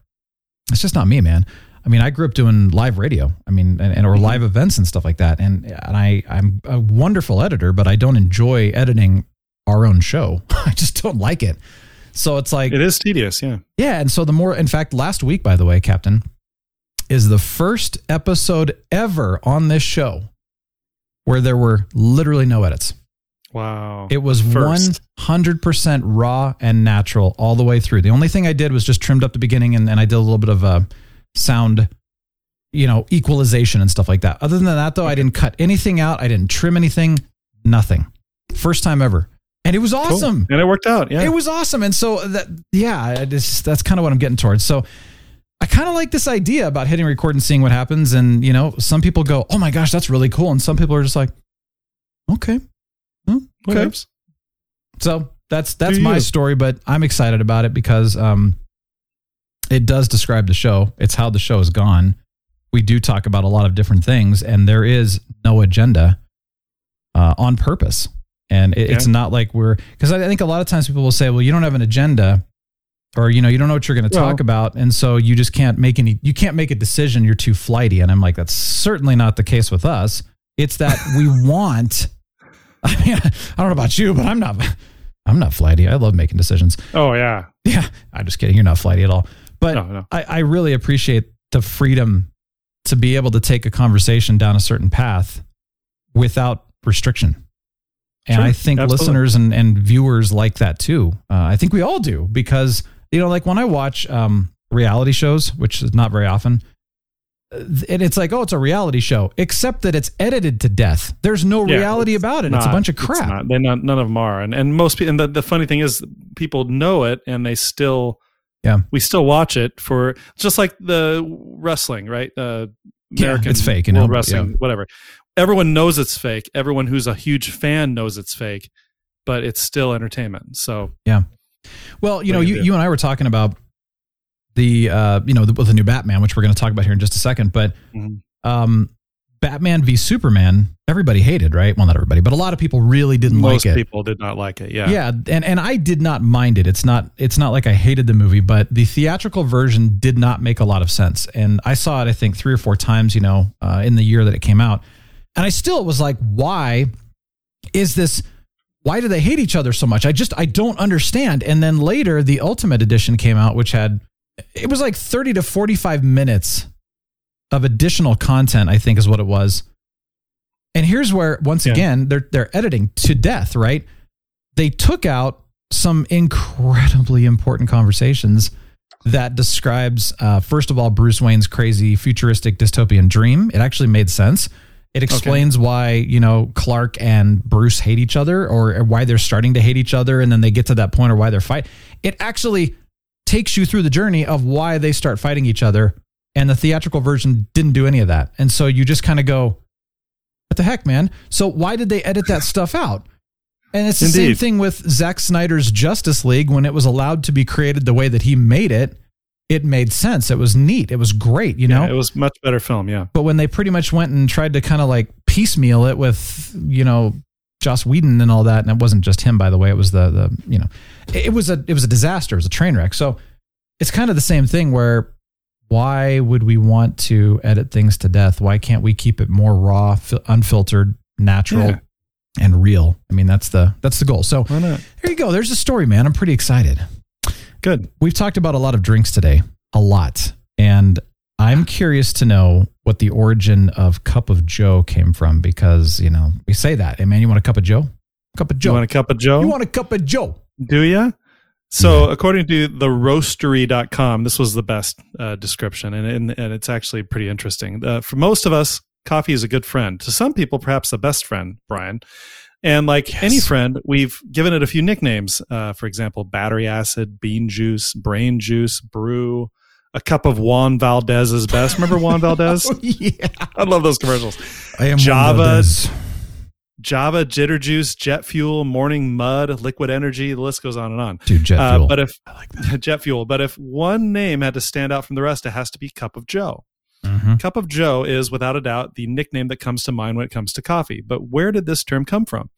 it's just not me, man. I mean, I grew up doing live radio. I mean, and, and or live events and stuff like that. And and I I'm a wonderful editor, but I don't enjoy editing our own show. I just don't like it. So it's like It is tedious, yeah. yeah, and so the more, in fact, last week, by the way, Captain, is the first episode ever on this show where there were literally no edits. Wow. It was First. 100% raw and natural all the way through. The only thing I did was just trimmed up the beginning and, and I did a little bit of a sound, you know, equalization and stuff like that. Other than that, though, I didn't cut anything out. I didn't trim anything, nothing. First time ever. And it was Cool. awesome. And it worked out, yeah. It was awesome. And so that, yeah, I just, that's kind of what I'm getting towards. So I kind of like this idea about hitting record and seeing what happens. And, you know, some people go, oh my gosh, that's really cool. And some people are just like, okay. Hmm, okay. So that's that's my story, but I'm excited about it because um, it does describe the show. It's how the show has gone. We do talk about a lot of different things, and there is no agenda uh, on purpose. And it, it's not like we're because I think a lot of times people will say, "Well, you don't have an agenda." Or you know you don't know what you're going to talk about, and so you just can't make any. You can't make a decision. You're too flighty, and I'm like, that's certainly not the case with us. It's that we want. I mean, I don't know about you, but I'm not. I'm not flighty. I love making decisions. Oh yeah. Yeah, I'm just kidding. You're not flighty at all. But No, no. I, I really appreciate the freedom to be able to take a conversation down a certain path without restriction. And Sure, I think absolutely. listeners and, and viewers like that too. Uh, I think we all do because, you know, like when I watch um, reality shows, which is not very often, and it's like, oh, it's a reality show, except that it's edited to death. There's no Yeah, reality about it. it's a bunch of crap. not. They're not. None of them are. And and most people. And the, the funny thing is, people know it, and they still. Yeah. We still watch it for just like the wrestling, right? Uh, Yeah, American it's fake, you know, Wrestling, yeah. whatever. Everyone knows it's fake. Everyone who's a huge fan knows it's fake, but it's still entertainment. So Well, you know, What do you, you and I were talking about the uh, you know, the, with the new Batman, which we're going to talk about here in just a second. But Mhm. um, Batman v Superman, everybody hated, right? Well, not everybody, but a lot of people really didn't most like it. people did not like it. Yeah. Yeah, and and I did not mind it. It's not it's not like I hated the movie, but the theatrical version did not make a lot of sense. And I saw it, I think, three or four times, you know, uh, in the year that it came out, and I still was like, why is this? Why do they hate each other so much? I just I don't understand. And then later, the Ultimate Edition came out, which had it was like thirty to forty five minutes of additional content. I think is what it was. And here's where once Yeah. again they're they're editing to death, right? They took out some incredibly important conversations that describes uh, first of all Bruce Wayne's crazy futuristic dystopian dream. It actually made sense. It explains why you know Clark and Bruce hate each other, or why they're starting to hate each other, and then they get to that point, or why they're fight. It actually takes you through the journey of why they start fighting each other. And the theatrical version didn't do any of that, and so you just kind of go, "What the heck, man?" So why did they edit that stuff out? And it's the same thing with Zack Snyder's Justice League when it was allowed to be created the way that he made it. It made sense. It was neat. It was great, you know. Yeah, it was much better film. Yeah. But when they pretty much went and tried to kind of like piecemeal it with, you know, Joss Whedon and all that, and it wasn't just him, by the way. It was the the you know, it, it was a it was a disaster. It was a train wreck. So it's kind of the same thing where why would we want to edit things to death? Why can't we keep it more raw, fil- unfiltered, natural, Yeah. and real? I mean, that's the that's the goal. So Why not? there you go. There's the story, man. I'm pretty excited. Good. We've talked about a lot of drinks today, a lot. And I'm curious to know what the origin of Cup of Joe came from because, you know, we say that. Hey, man, you want a cup of Joe? Cup of Joe. You want a cup of Joe? You want a cup of Joe? Do you? So, according to the roastery.com, this was the best uh, description, and, and, and it's actually pretty interesting. Uh, for most of us, coffee is a good friend. To some people, perhaps the best friend, Brian. And like Yes. any friend, we've given it a few nicknames. Uh, for example, battery acid, bean juice, brain juice, brew, a cup of Juan Valdez is best. Remember Juan Valdez? yeah. I love those commercials. I am Java. one of those. Java, Jitter Juice, Jet Fuel, Morning Mud, Liquid Energy. The list goes on and on. Dude, jet Uh, fuel. but if jet fuel, but if one name had to stand out from the rest, it has to be Cup of Joe. Mhm. Cup of Joe is without a doubt the nickname that comes to mind when it comes to coffee. But where did this term come from?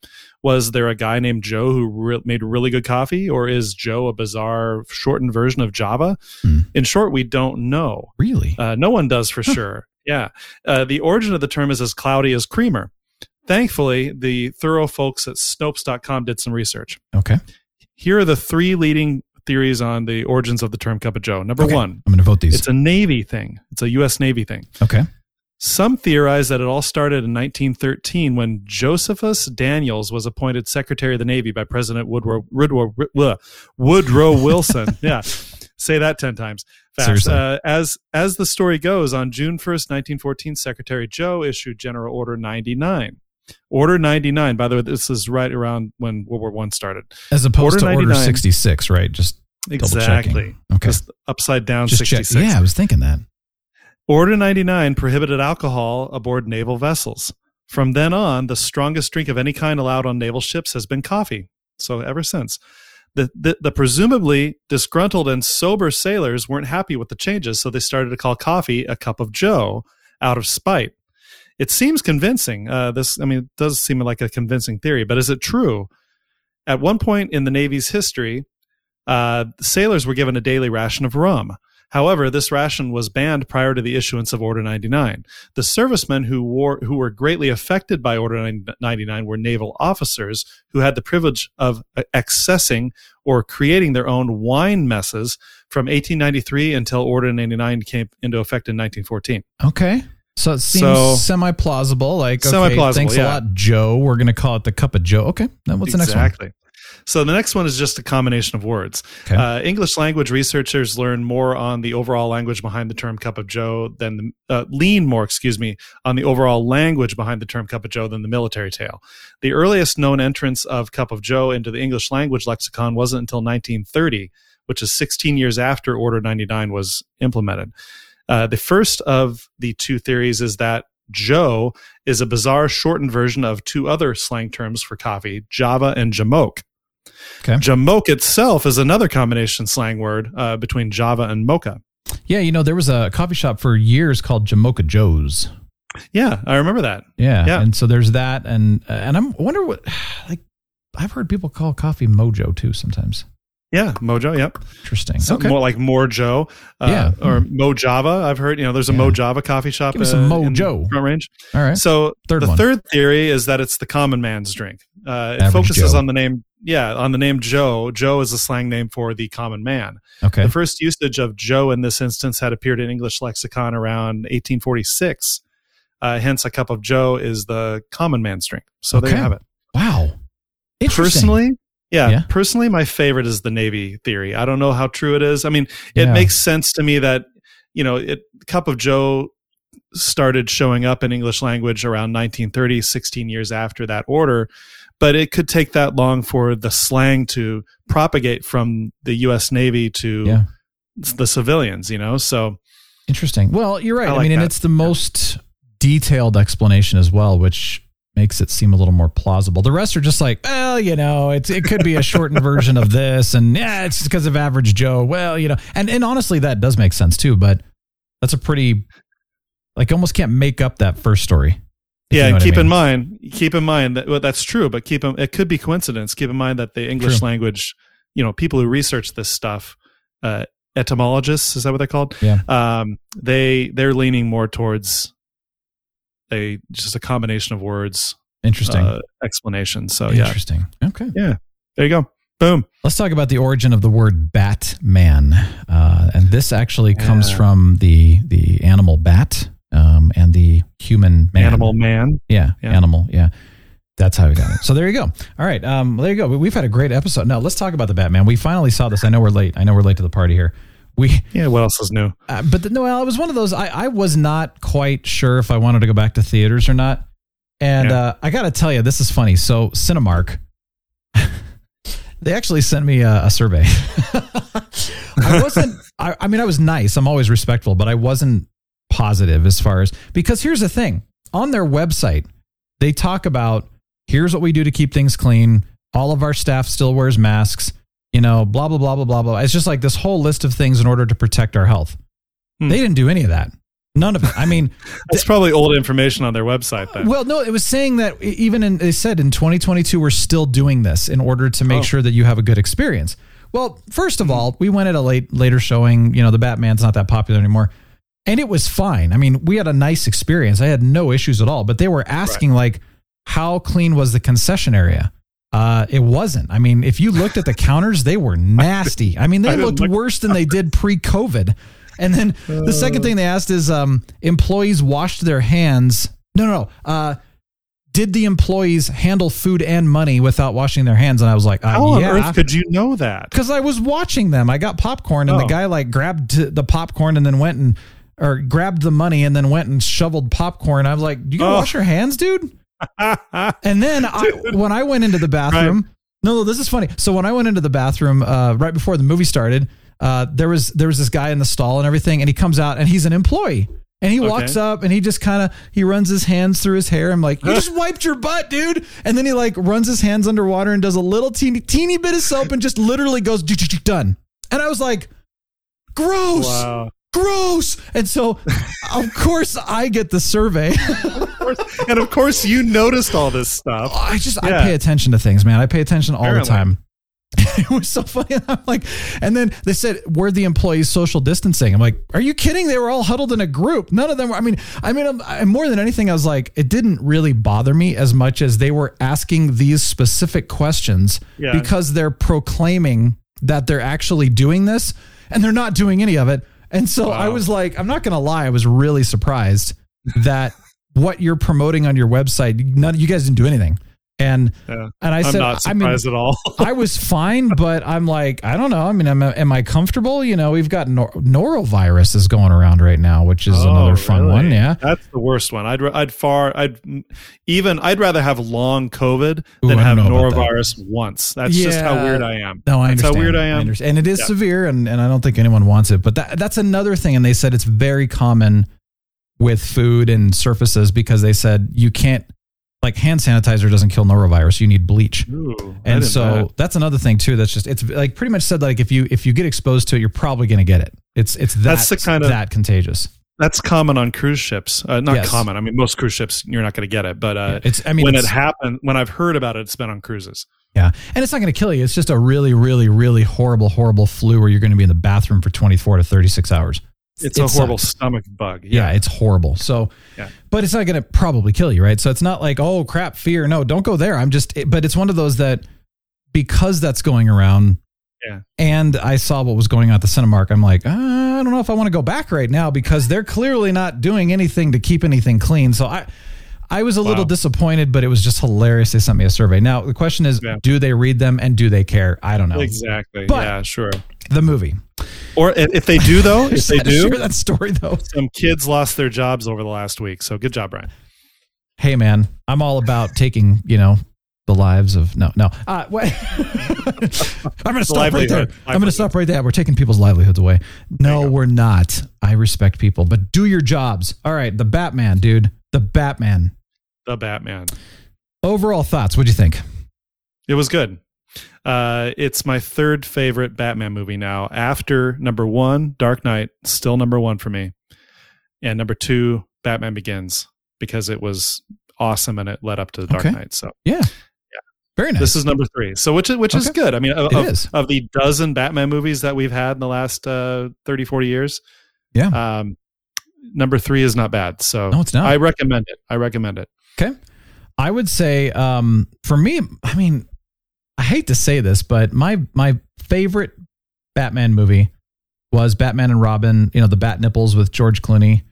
Was there a guy named Joe who re- made really good coffee, or is Joe a bizarre shortened version of Java? Hmm. In short, we don't know. Really? Uh, no one does for sure. Yeah. Uh, the origin of the term is as cloudy as creamer. Thankfully, the thorough folks at Snopes.com did some research. okay. Here are the three leading theories on the origins of the term cup of Joe. Number Okay. one, I'm going to vote these. it's a Navy thing. It's a U.S. Navy thing. okay. Some theorize that it all started in 1913 when Josephus Daniels was appointed Secretary of the Navy by President Woodrow Woodrow, Woodrow, Wilson. yeah, say that ten times fast. Seriously. Uh, as as the story goes, on June 1st, 1914, Secretary Joe issued General Order 99. Order 99. By the way, this is right around when World War One started. As opposed Order to Order 66, right? Just. Exactly. Okay. Just upside down Just check. 66. Yeah, I was thinking that. Order 99 prohibited alcohol aboard naval vessels. From then on, the strongest drink of any kind allowed on naval ships has been coffee. So ever since. The, the, the presumably disgruntled and sober sailors weren't happy with the changes, so they started to call coffee a cup of joe out of spite. It seems convincing. Uh, this, I mean, it does seem like a convincing theory, but is it true? At one point in the Navy's history, uh, sailors were given a daily ration of rum. However, this ration was banned prior to the issuance of Order 99. The servicemen who wore who were greatly affected by Order 99 were naval officers who had the privilege of accessing or creating their own wine messes from 1893 until Order 99 came into effect in 1914. Okay. So it seems So- semi plausible. Like, okay, thanks yeah. a lot, Joe. We're going to call it the cup of Joe. Okay. Now what's the next one? exactly. So the next one is just a combination of words. Okay. Uh, English language researchers learn more on the overall language behind the term "cup of Joe" than the, uh, lean more, excuse me, on the overall language behind the term "cup of Joe" than the military tale. The earliest known entrance of "cup of Joe" into the English language lexicon wasn't until 1930, which is 16 years after Order 99 was implemented. Uh, the first of the two theories is that Joe is a bizarre shortened version of two other slang terms for coffee, Java and Jamoke. Okay. Jamoke itself is another combination slang word uh, between Java and mocha. Yeah, you know, there was a coffee shop for years called Jamocha Joe's. Yeah, I remember that. Yeah. Yeah. And so there's that. And, uh, and I'm I wonder what, like, I've heard people call coffee Mojo too sometimes. Yeah, Mojo. Yep. Interesting. Something okay. more like more Joe. Uh, Yeah. Or Mo Java. I've heard. You know, there's a Yeah. Mo Java coffee shop. Give me some uh, in Mojo. Front Range. All right. So Third the one. third theory is that it's the common man's drink. Uh, it Average focuses Joe. on the name. Yeah, on the name Joe. Joe is a slang name for the common man. okay. The first usage of Joe in this instance had appeared in English lexicon around 1846. Uh, hence, a cup of Joe is the common man's drink. So there you have it. wow. Interesting. Personally, yeah, Yeah. personally, my favorite is the Navy theory. I don't know how true it is. I mean, it Yeah. makes sense to me that you know, it cup of Joe started showing up in English language around 1930, 16 years after that order. But it could take that long for the slang to propagate from the U.S. Navy to Yeah. the civilians. You know, so Interesting. Well, you're right. I I, like mean, and it's the most detailed explanation as well, which makes it seem a little more plausible. The rest are just like, well, you know, it's it could be a shortened version of this, and yeah, it's because of average Joe. Well, you know, and and honestly, that does make sense too. But that's a pretty like almost can't make up that first story. if you yeah, know and what I keep in mind, keep in mind that well, that's true, but keep in, it could be coincidence. Keep in mind that the English True. language, you know, people who research this stuff, uh, etymologists, is that what they're called? Yeah. Um, they they're leaning more towards a just a combination of words Interesting. uh, explanation. So yeah, Interesting. Okay. Yeah, there you go. Boom. Let's talk about the origin of the word Batman, uh, and this actually comes Yeah. from the the animal bat um, and the human man. Animal man. Yeah, Yeah. animal. Yeah. That's how we got it. So there you go. All right. Um, there you go. We've had a great episode. Now let's talk about the Batman. We finally saw this. I know we're late. I know we're late to the party here. We, Yeah. What else is new? uh, but the, no, well, it was one of those. I, I was not quite sure if I wanted to go back to theaters or not. And Yeah. uh, I got to tell you, this is funny. So Cinemark, they actually sent me a, a survey. I wasn't. I, I mean, I was nice. I'm always respectful, but I wasn't positive as far as because here's the thing on their website they talk about here's what we do to keep things clean all of our staff still wears masks you know blah blah blah blah blah blah. It's just like this whole list of things in order to protect our health. Hmm. they didn't do any of that. None of it. I mean That's probably old information on their website. Then. well no it was saying that even in they said in 2022 we're still doing this in order to make Oh. sure that you have a good experience. Well first of all we went at a late later showing you know the batman's not that popular anymore. And it was fine. I mean we had a nice experience. I had no issues at all. But they were asking like how clean was the concession area uh, it wasn't. I mean, if you looked at the counters, they were nasty. I mean, they didn't looked look- worse than they did pre-COVID. And then the second thing they asked is, um, employees washed their hands. No, no, no. Uh, did the employees handle food and money without washing their hands? And I was like, uh, How on yeah. earth could you know that? Because I was watching them. I got popcorn, and the Oh. guy like grabbed the popcorn and then went and or grabbed the money and then went and shoveled popcorn. I was like, "Do you gotta Oh. wash your hands, dude?" And then I, when I went into the bathroom, No, no, this is funny. So when I went into the bathroom uh, right before the movie started, uh, there was there was this guy in the stall and everything, and he comes out and he's an employee. And he walks up and he just kind of he runs his hands through his hair. I'm like, you just wiped your butt, dude. And then he like runs his hands underwater and does a little teeny teeny bit of soap and just literally goes done. And I was like, gross, Wow. Gross. And so of course I get the survey. and of course, you noticed all this stuff. I just I pay attention to things, man. I pay attention all Apparently. the time. it was so funny. I'm like, and then they said, "Were the employees social distancing?" I'm like, "Are you kidding? They were all huddled in a group. None of them were. I mean, I mean, I'm, I, more than anything, I was like, it didn't really bother me as much as they were asking these specific questions Yeah. because they're proclaiming that they're actually doing this, and they're not doing any of it. And so I was like, I'm not gonna lie, I was really surprised that what you're promoting on your website, none, you guys didn't do anything. And Yeah. and I I'm said, not I mean, surprised at all. I was fine, but I'm like, I don't know. I mean, am, am I comfortable? You know, we've got nor- norovirus is going around right now, which is Oh, another fun really? one. Yeah. That's the worst one. I'd I'd far I'd even I'd rather have long COVID Ooh, than have about that. norovirus once. That's just how weird I am. No, I That's understand. how weird I am. understand. And it is Yeah. severe, and, and I don't think anyone wants it. But that that's another thing. And they said it's very common with food and surfaces because they said you can't, like hand sanitizer doesn't kill norovirus. You need bleach. Ooh, And so that's another thing too. That's just it's like pretty much said like if you if you get exposed to it, you're probably going to get it. It's it's that That's the kind of- that contagious. that's common on cruise ships. Uh, not Yes. common. I mean, most cruise ships you're not going to get it, but uh, It's I mean when it happened, when I've heard about it, it's been on cruises. Yeah. And it's not going to kill you. It's just a really, really, really horrible, horrible flu where you're going to be in the bathroom for 24 to 36 hours. It's It a horrible sucks. stomach bug. Yeah, it's horrible. So, Yeah. but it's not going to probably kill you, right? So it's not like, oh crap, fear. No, don't go there. I'm just, it, but it's one of those that because that's going around. Yeah. And I saw what was going on at the Cinemark. I'm like, uh, I don't know if I want to go back right now because they're clearly not doing anything to keep anything clean. So I, I was a little disappointed, but it was just hilarious. They sent me a survey. Now the question is, Yeah. do they read them and do they care? I don't know. exactly. But- yeah, sure. The movie. Or if they do though, if they do, that story though. some kids lost their jobs over the last week. So good job, Brian. Hey man, I'm all about taking you know the lives of no no. Uh, what? I'm going to stop right there. I'm going to stop right there. We're taking people's livelihoods away. No, we're not. I respect people, but do your jobs. All right, the Batman, dude. The Batman. The Batman. Overall thoughts? What'd you think? It was good. Uh, it's my third favorite Batman movie now. After number one, Dark Knight, still number one for me, and number two, Batman Begins, because it was awesome and it led up to the Dark Okay. Knight. So Yeah. Very nice. this is number three. So which is which is good. I mean, of, of, is. of the dozen Batman movies that we've had in the last uh, 30, 40 years, yeah. um, number three is not bad. So No, it's not. I recommend it. I recommend it. Okay. I would say um, for me, I mean, I hate to say this, but my my favorite Batman movie was Batman and Robin. You know, the Bat Nipples with George Clooney.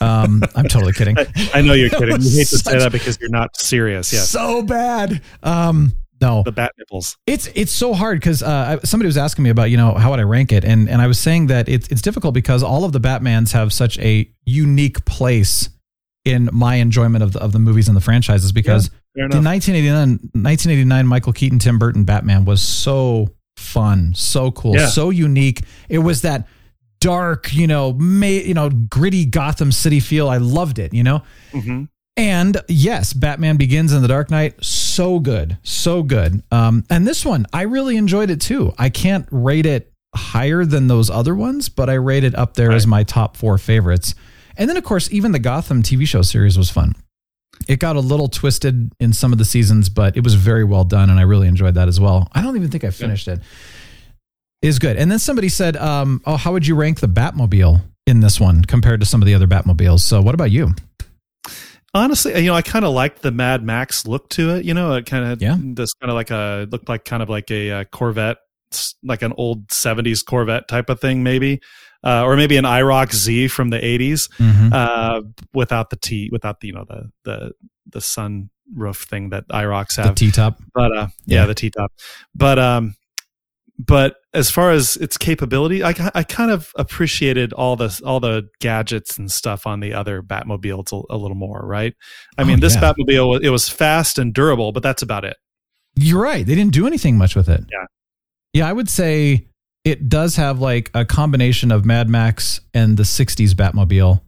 Um, I'm totally kidding. I, I know you're kidding. You hate to say that because you're not serious. Yes, So bad. Um, no, the Bat nipples. it's it's so hard because uh, somebody was asking me about you know how would I rank it, and and I was saying that it's it's difficult because all of the Batmans have such a unique place in my enjoyment of the, of the movies and the franchises because Fair the enough. 1989, 1989 Michael Keaton, Tim Burton Batman was so fun, so cool, Yeah. so unique. It was that dark, you know, ma- you know, gritty Gotham City feel. I loved it, you know. Mhm. And yes, Batman Begins in the Dark Knight, so good, so good. Um, and this one, I really enjoyed it too. I can't rate it higher than those other ones, but I rate it up there as my top four favorites. And then, of course, even the Gotham TV show series was fun. It got a little twisted in some of the seasons, but it was very well done, and I really enjoyed that as well. I don't even think I finished it. Is good. And then somebody said, um, "Oh, how would you rank the Batmobile in this one compared to some of the other Batmobiles?" So, what about you? Honestly, you know, I kind of liked the Mad Max look to it. You know, it kind of Yeah. this kind of like a looked like kind of like a, uh Corvette, like an old '70s Corvette type of thing, maybe, uh, or maybe an IROC Z from the '80s, Mhm. uh, without the T, without the you know the the the sun roof thing that IROCs have. The. T top. but uh yeah, Yeah. the t-top but um but as far as its capability i i kind of appreciated all the all the gadgets and stuff on the other batmobiles a, a little more right i Oh, mean this yeah. batmobile it was fast and durable but that's about it You're right. They didn't do anything much with it. Yeah. Yeah, I would say it does have like a combination of Mad Max and the 60s Batmobile.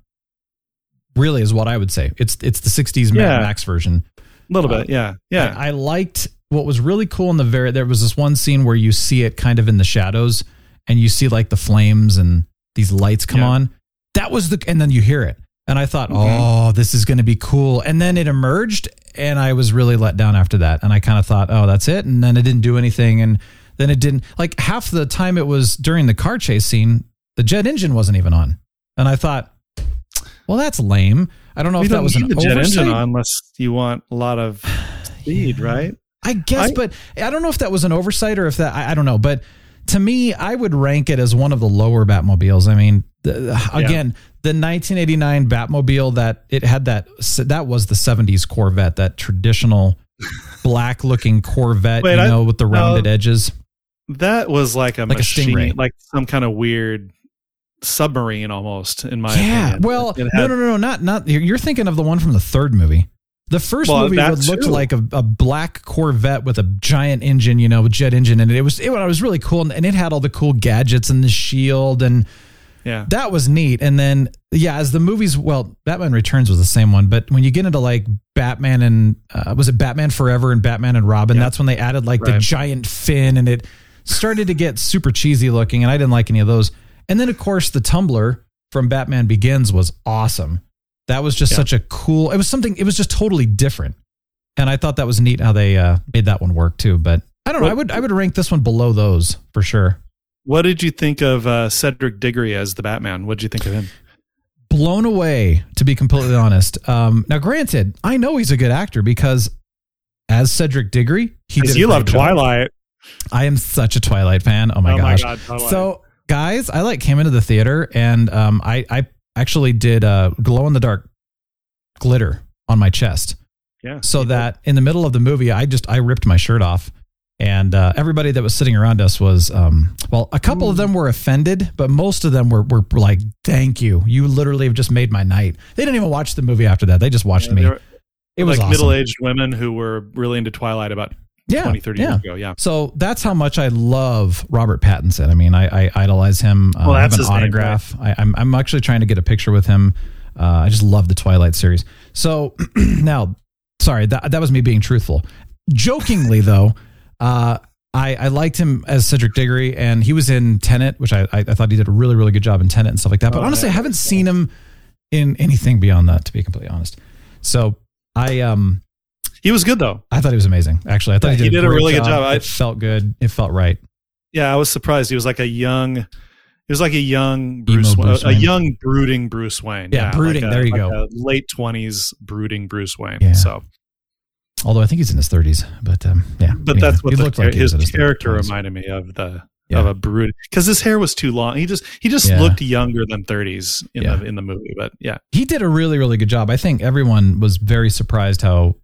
Really is what I would say. It's it's the 60s Yeah. Mad Max version. A little bit, yeah, yeah. I, I liked what was really cool in the very there was this one scene where you see it kind of in the shadows and you see like the flames and these lights come Yeah. on. That was the and then you hear it. And I thought, Mhm. "Oh, this is going to be cool." And then it emerged and I was really let down after that. And I kind of thought, "Oh, that's it." And then it didn't do anything and then it didn't like half the time it was during the car chase scene, the jet engine wasn't even on. And I thought, "Well, that's lame." I don't know we if that was an the jet oversight. engine on unless you want a lot of speed, right? I guess, I- but I don't know if that was an oversight or if that I, I don't know. But to me, I would rank it as one of the lower Batmobiles. I mean, the, again, the 1989 Batmobile that it had that that was the 70s Corvette, that traditional black looking Corvette, Wait, you I- know, with the rounded uh, edges. That was like a Like a machine, Stingray. like some kind of weird submarine almost, in my Yeah, opinion. well, It no, had- no, no, no, not not. You're you're thinking of the one from the third movie. The first Well, movie would looked too. like a, a black Corvette with a giant engine, you know, jet engine, and it was it was really cool, and it had all the cool gadgets and the shield, and Yeah. that was neat. And then yeah, as the movies, well, Batman Returns was the same one, but when you get into like Batman and uh, was it Batman Forever and Batman and Robin, Yeah. that's when they added like the giant fin, and it started to get super cheesy looking, and I didn't like any of those. And then of course the Tumbler from Batman Begins was awesome. That was just Yeah. such a cool. It was something. It was just totally different, and I thought that was neat how they uh, made that one work too. But I don't know. I would I would rank this one below those for sure. What did you think of uh, Cedric Diggory as the Batman? What did you think of him? blown away to be completely honest um now granted i know he's a good actor because as cedric diggory he did you love. Twilight. I am such a twilight fan. Oh my oh gosh. My god, so guys i like came into the theater and um i i actually did uh glow in the dark glitter on my chest. Yeah. so that in the middle of the movie i just i ripped my shirt off and uh, everybody that was sitting around us was um, well a couple of them were offended but most of them were, were like thank you. You literally have just made my night. They didn't even watch the movie after that. They just watched Yeah, me. were- it was like awesome. middle-aged women who were really into Twilight about yeah, 20, 30 yeah. years ago. Yeah. so that's how much i love robert pattinson i mean i, I idolize him uh, Well, i have that's an his name, autograph I, I'm, I'm actually trying to get a picture with him uh, i just love the twilight series so now sorry that, that was me being truthful jokingly though uh, I, I liked him as Cedric Diggory, and he was in Tenet, which I, I, I thought he did a really, really good job in Tenet and stuff like that. But Oh, honestly, I haven't seen him in anything beyond that, to be completely honest. So I um He was good though. I thought he was amazing. Actually, I thought Yeah, he he did, did a great really good job. I- it felt good. It felt right. Yeah, I was surprised. He was like a young, he was like a young Bruce, Wayne, Bruce a young brooding Bruce Wayne. Yeah, brooding, like a- there you like go. a late twenties brooding Bruce Wayne. Yeah. So, Although I think he's in his thirties, but um, yeah. but anyway, that's what he the, like his his character 30s. reminded me of the Yeah. of a brood because his hair was too long. He just he just Yeah. looked younger than thirties in Yeah. the in the movie. But yeah, He did a really, really good job. I think everyone was very surprised how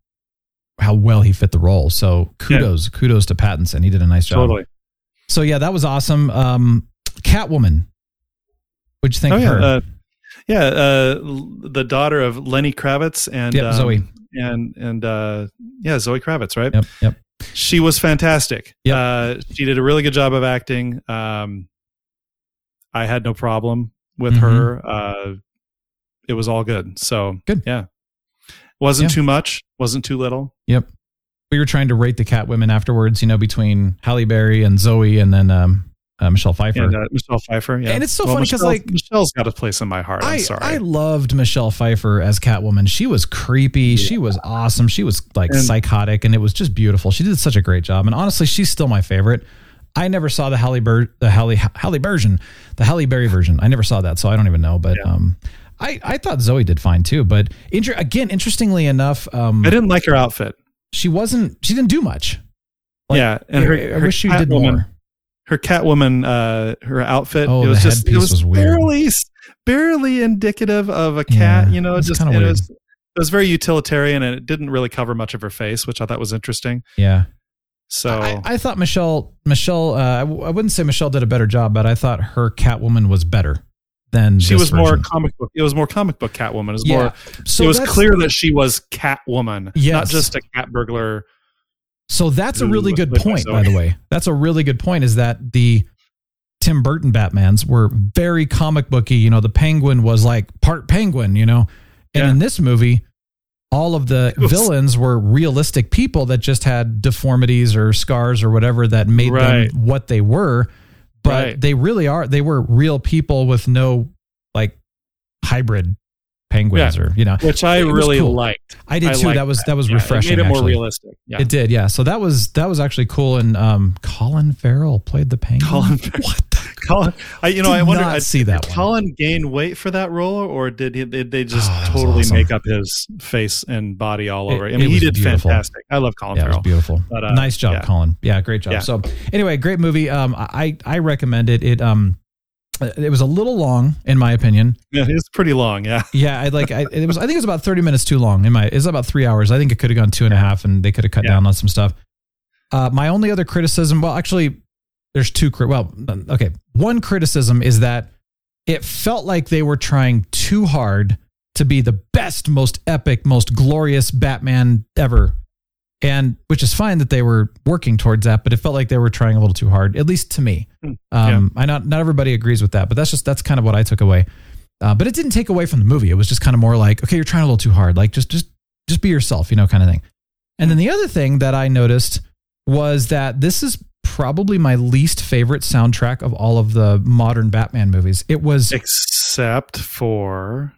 how well he fit the role. So kudos, kudos to Pattinson. He did a nice job. totally. So yeah, that was awesome. Um, Catwoman. What'd you think Oh of yeah, her? uh, yeah. Uh, the daughter of Lenny Kravitz and Yep, um, Zoe. and and uh, yeah, Zoe Kravitz, right? yep, yep. She was fantastic. Yep. Uh, she did a really good job of acting. Um, I had no problem with Mhm. her. Uh, it was all good. So Good. Yeah. Wasn't Yeah. too much. Wasn't too little. Yep. We were trying to rate the Catwomen afterwards, you know, between Halle Berry and Zoe and then um, uh, Michelle Pfeiffer. And uh, Michelle Pfeiffer. Yeah. And it's so funny because like- Michelle's got a place in my heart. I'm I, sorry. I loved Michelle Pfeiffer as Catwoman. She was creepy. She was awesome. She was like And- psychotic, and it was just beautiful. She did such a great job. And honestly, she's still my favorite. I never saw the Halle Ber- the Halle Halle version, the Halle Berry version. I never saw that, so I don't even know. But Yeah. um, I I thought Zoe did fine too. But inter- again, interestingly enough, um, I didn't like her outfit. she wasn't. She didn't do much. Like, yeah, and her, I, I her wish she did Catwoman- more. her Catwoman, uh, her outfit. Oh, it was the just it was, was weird. barely barely indicative of a cat. Yeah, you know, it was just it weird. was, it was very utilitarian, and it didn't really cover much of her face, which I thought was interesting. Yeah. So I, I thought Michelle Michelle uh, I wouldn't say Michelle did a better job, but I thought her Catwoman was better than she was more comic book. It was more comic book Catwoman. It was Yeah. more. So it was clear that she was Catwoman, not just a cat burglar So that's a really good point, by the way. That's a really good point. Is that the Tim Burton Batmans were very comic booky. You know, the Penguin was like part Penguin. You know, and Yeah. in this movie, all of the was- villains were realistic people that just had deformities or scars or whatever that made Right. them what they were. But Right. they really are. They were real people with no like hybrid penguins Yeah. or you know. which I really cool. liked. I did I too. that was that was Yeah, refreshing. It made it more actually. realistic. Yeah. It did, yeah. So that was that was actually cool. And um, Colin Farrell played the penguin. Colin Farrell. What? Colin, I, you know, I wonder. I, see that one. Colin gain weight for that role, or did he, did they just Oh, totally awesome. make up his face and body all It- over? I mean, he did beautiful. fantastic. I love Colin yeah, it Farrell. beautiful. But, uh, nice job, yeah. Colin. Yeah, great job. Yeah. So anyway, great movie. Um, I I recommend it. It um, it was a little long in my opinion. Yeah, it's pretty long. Yeah, Yeah, I like. I, it was. I think it was about thirty minutes too long. In my, it's about three hours. I think it could have gone two and a half, and they could have cut Yeah. down on some stuff. Uh, my only other criticism, well, actually, there's two. Well, okay, one criticism is that it felt like they were trying too hard to be the best, most epic, most glorious Batman ever, and which is fine that they were working towards that, but it felt like they were trying a little too hard, at least to me. Hmm. Um, I not not everybody agrees with that, but that's just that's kind of what I took away. Uh, but it didn't take away from the movie. It was just kind of more like, okay, you're trying a little too hard. Like just just just be yourself, you know, kind of thing. And then the other thing that I noticed was that this is probably my least favorite soundtrack of all of the modern Batman movies. It was except for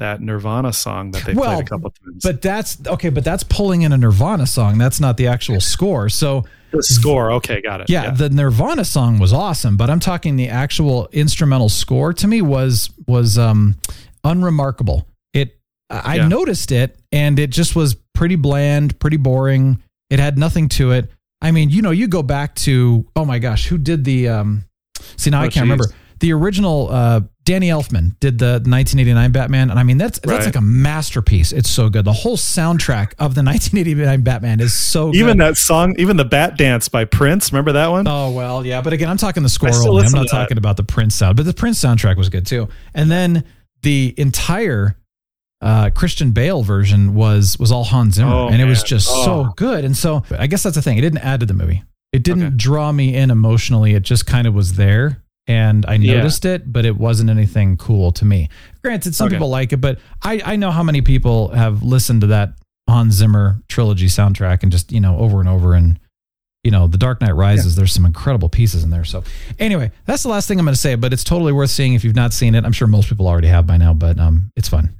that Nirvana song that they Well, played a couple times. but that's okay, but that's pulling in a Nirvana song. That's not the actual score. So the score, okay, got it. yeah, the Nirvana song was awesome, but I'm talking the actual instrumental score to me was was um unremarkable. It I Yeah. noticed it and it just was pretty bland, pretty boring. It had nothing to it. I mean, you know, you go back to oh my gosh, who did the um see now Oh, I can't geez. remember. The original uh Danny Elfman did the 1989 Batman and I mean that's that's like a masterpiece. It's so good. The whole soundtrack of the 1989 Batman is so even good. that song, even the Bat Dance by Prince. Remember that one? Oh well, yeah, but again, I'm talking the score only. I'm not talking about the Prince sound, but the Prince soundtrack was good too. And then the entire uh, Christian Bale version was was all Hans Zimmer, Oh, and it was just Oh. so good. And so I guess that's the thing; it didn't add to the movie. It didn't Okay. draw me in emotionally. It just kind of was there, and I Yeah. noticed it, but it wasn't anything cool to me. Granted, some Okay. people like it, but I I know how many people have listened to that Hans Zimmer trilogy soundtrack and just you know over and over and you know, The Dark Knight Rises, there's some incredible pieces in there. So, anyway, that's the last thing I'm going to say, but it's totally worth seeing if you've not seen it. I'm sure most people already have by now, but um, it's fun.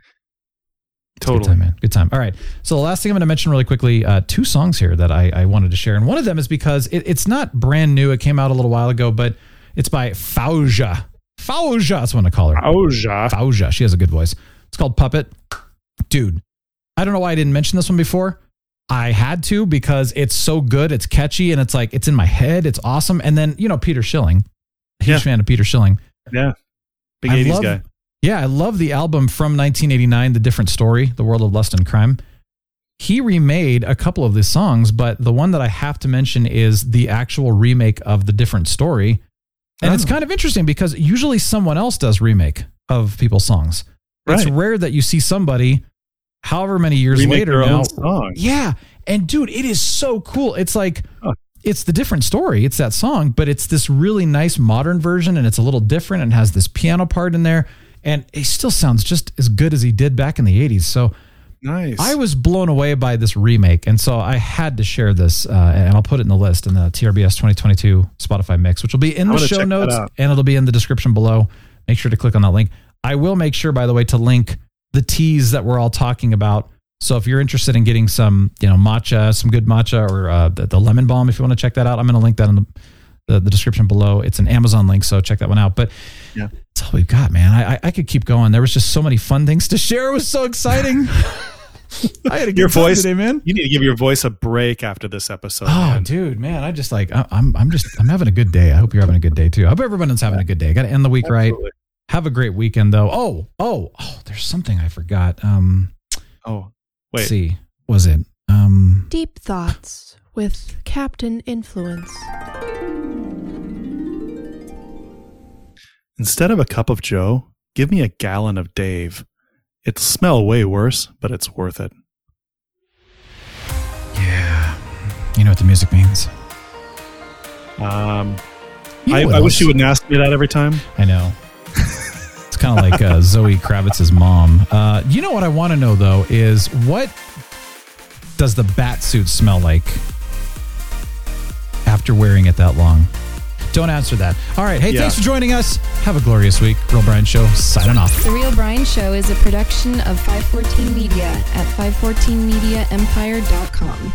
A Good Totally. time, man. Good time. All right. So, the last thing I'm going to mention really quickly uh, two songs here that I, I wanted to share. And one of them is because it, it's not brand new. It came out a little while ago, but it's by Fauja. Fauja, that's what I call her. Auja. Fauja. She has a good voice. It's called Puppet. Dude, I don't know why I didn't mention this one before. I had to because it's so good. It's catchy and it's like, it's in my head. It's awesome. And then, you know, Peter Schilling, huge Yeah. fan of Peter Schilling. Yeah. Big I 80s love- guy. Yeah, I love the album from 1989, The Different Story, The World of Lust and Crime. He remade a couple of the songs, but the one that I have to mention is the actual remake of The Different Story. And it's Oh. kind of interesting because usually someone else does remake of people's songs. It's rare that you see somebody, however many years Remake later now, yeah. And dude, it is so cool. It's like Huh. it's the different story. It's that song, but it's this really nice modern version and it's a little different and has this piano part in there. And he still sounds just as good as he did back in the 80s. So Nice. I was blown away by this remake. And so I had to share this, uh, and I'll put it in the list in the TRBS 2022 Spotify mix, which will be in the show notes and it'll be in the description below. Make sure to click on that link. I will make sure, by the way, to link the teas that we're all talking about. So if you're interested in getting some, you know, matcha, some good matcha, or uh, the, the lemon balm, if you want to check that out, I'm going to link that in the, the, the description below. It's an Amazon link, so check that one out. But Yeah. that's all we've got, man. I, I, I could keep going. There was just so many fun things to share. It was so exciting. I had a good Your voice- today, man. you need to give your voice a break after this episode. Oh, man. dude, man, I just like I- I'm I'm just I'm having a good day. I hope you're having a good day too. I hope everyone's having a good day. Got to end the week right. Have a great weekend though. Oh, oh, oh, there's something I forgot. Um, Oh, let's wait. see, was it? Um, Deep Thoughts with Captain Influence. Instead of a cup of Joe, give me a gallon of Dave. It'll smell way worse, but it's worth it. yeah, You know what the music means. Um, You know I, I wish you wouldn't ask me that every time. I know. it's kind of like uh, Zoe Kravitz's mom. Uh, you know what I want to know though is what does the bat suit smell like after wearing it that long? Don't answer that. All right. Hey, Yeah. thanks for joining us. Have a glorious week. Real Brian Show signing off. The Real Brian Show is a production of 514 Media at 514mediaempire.com.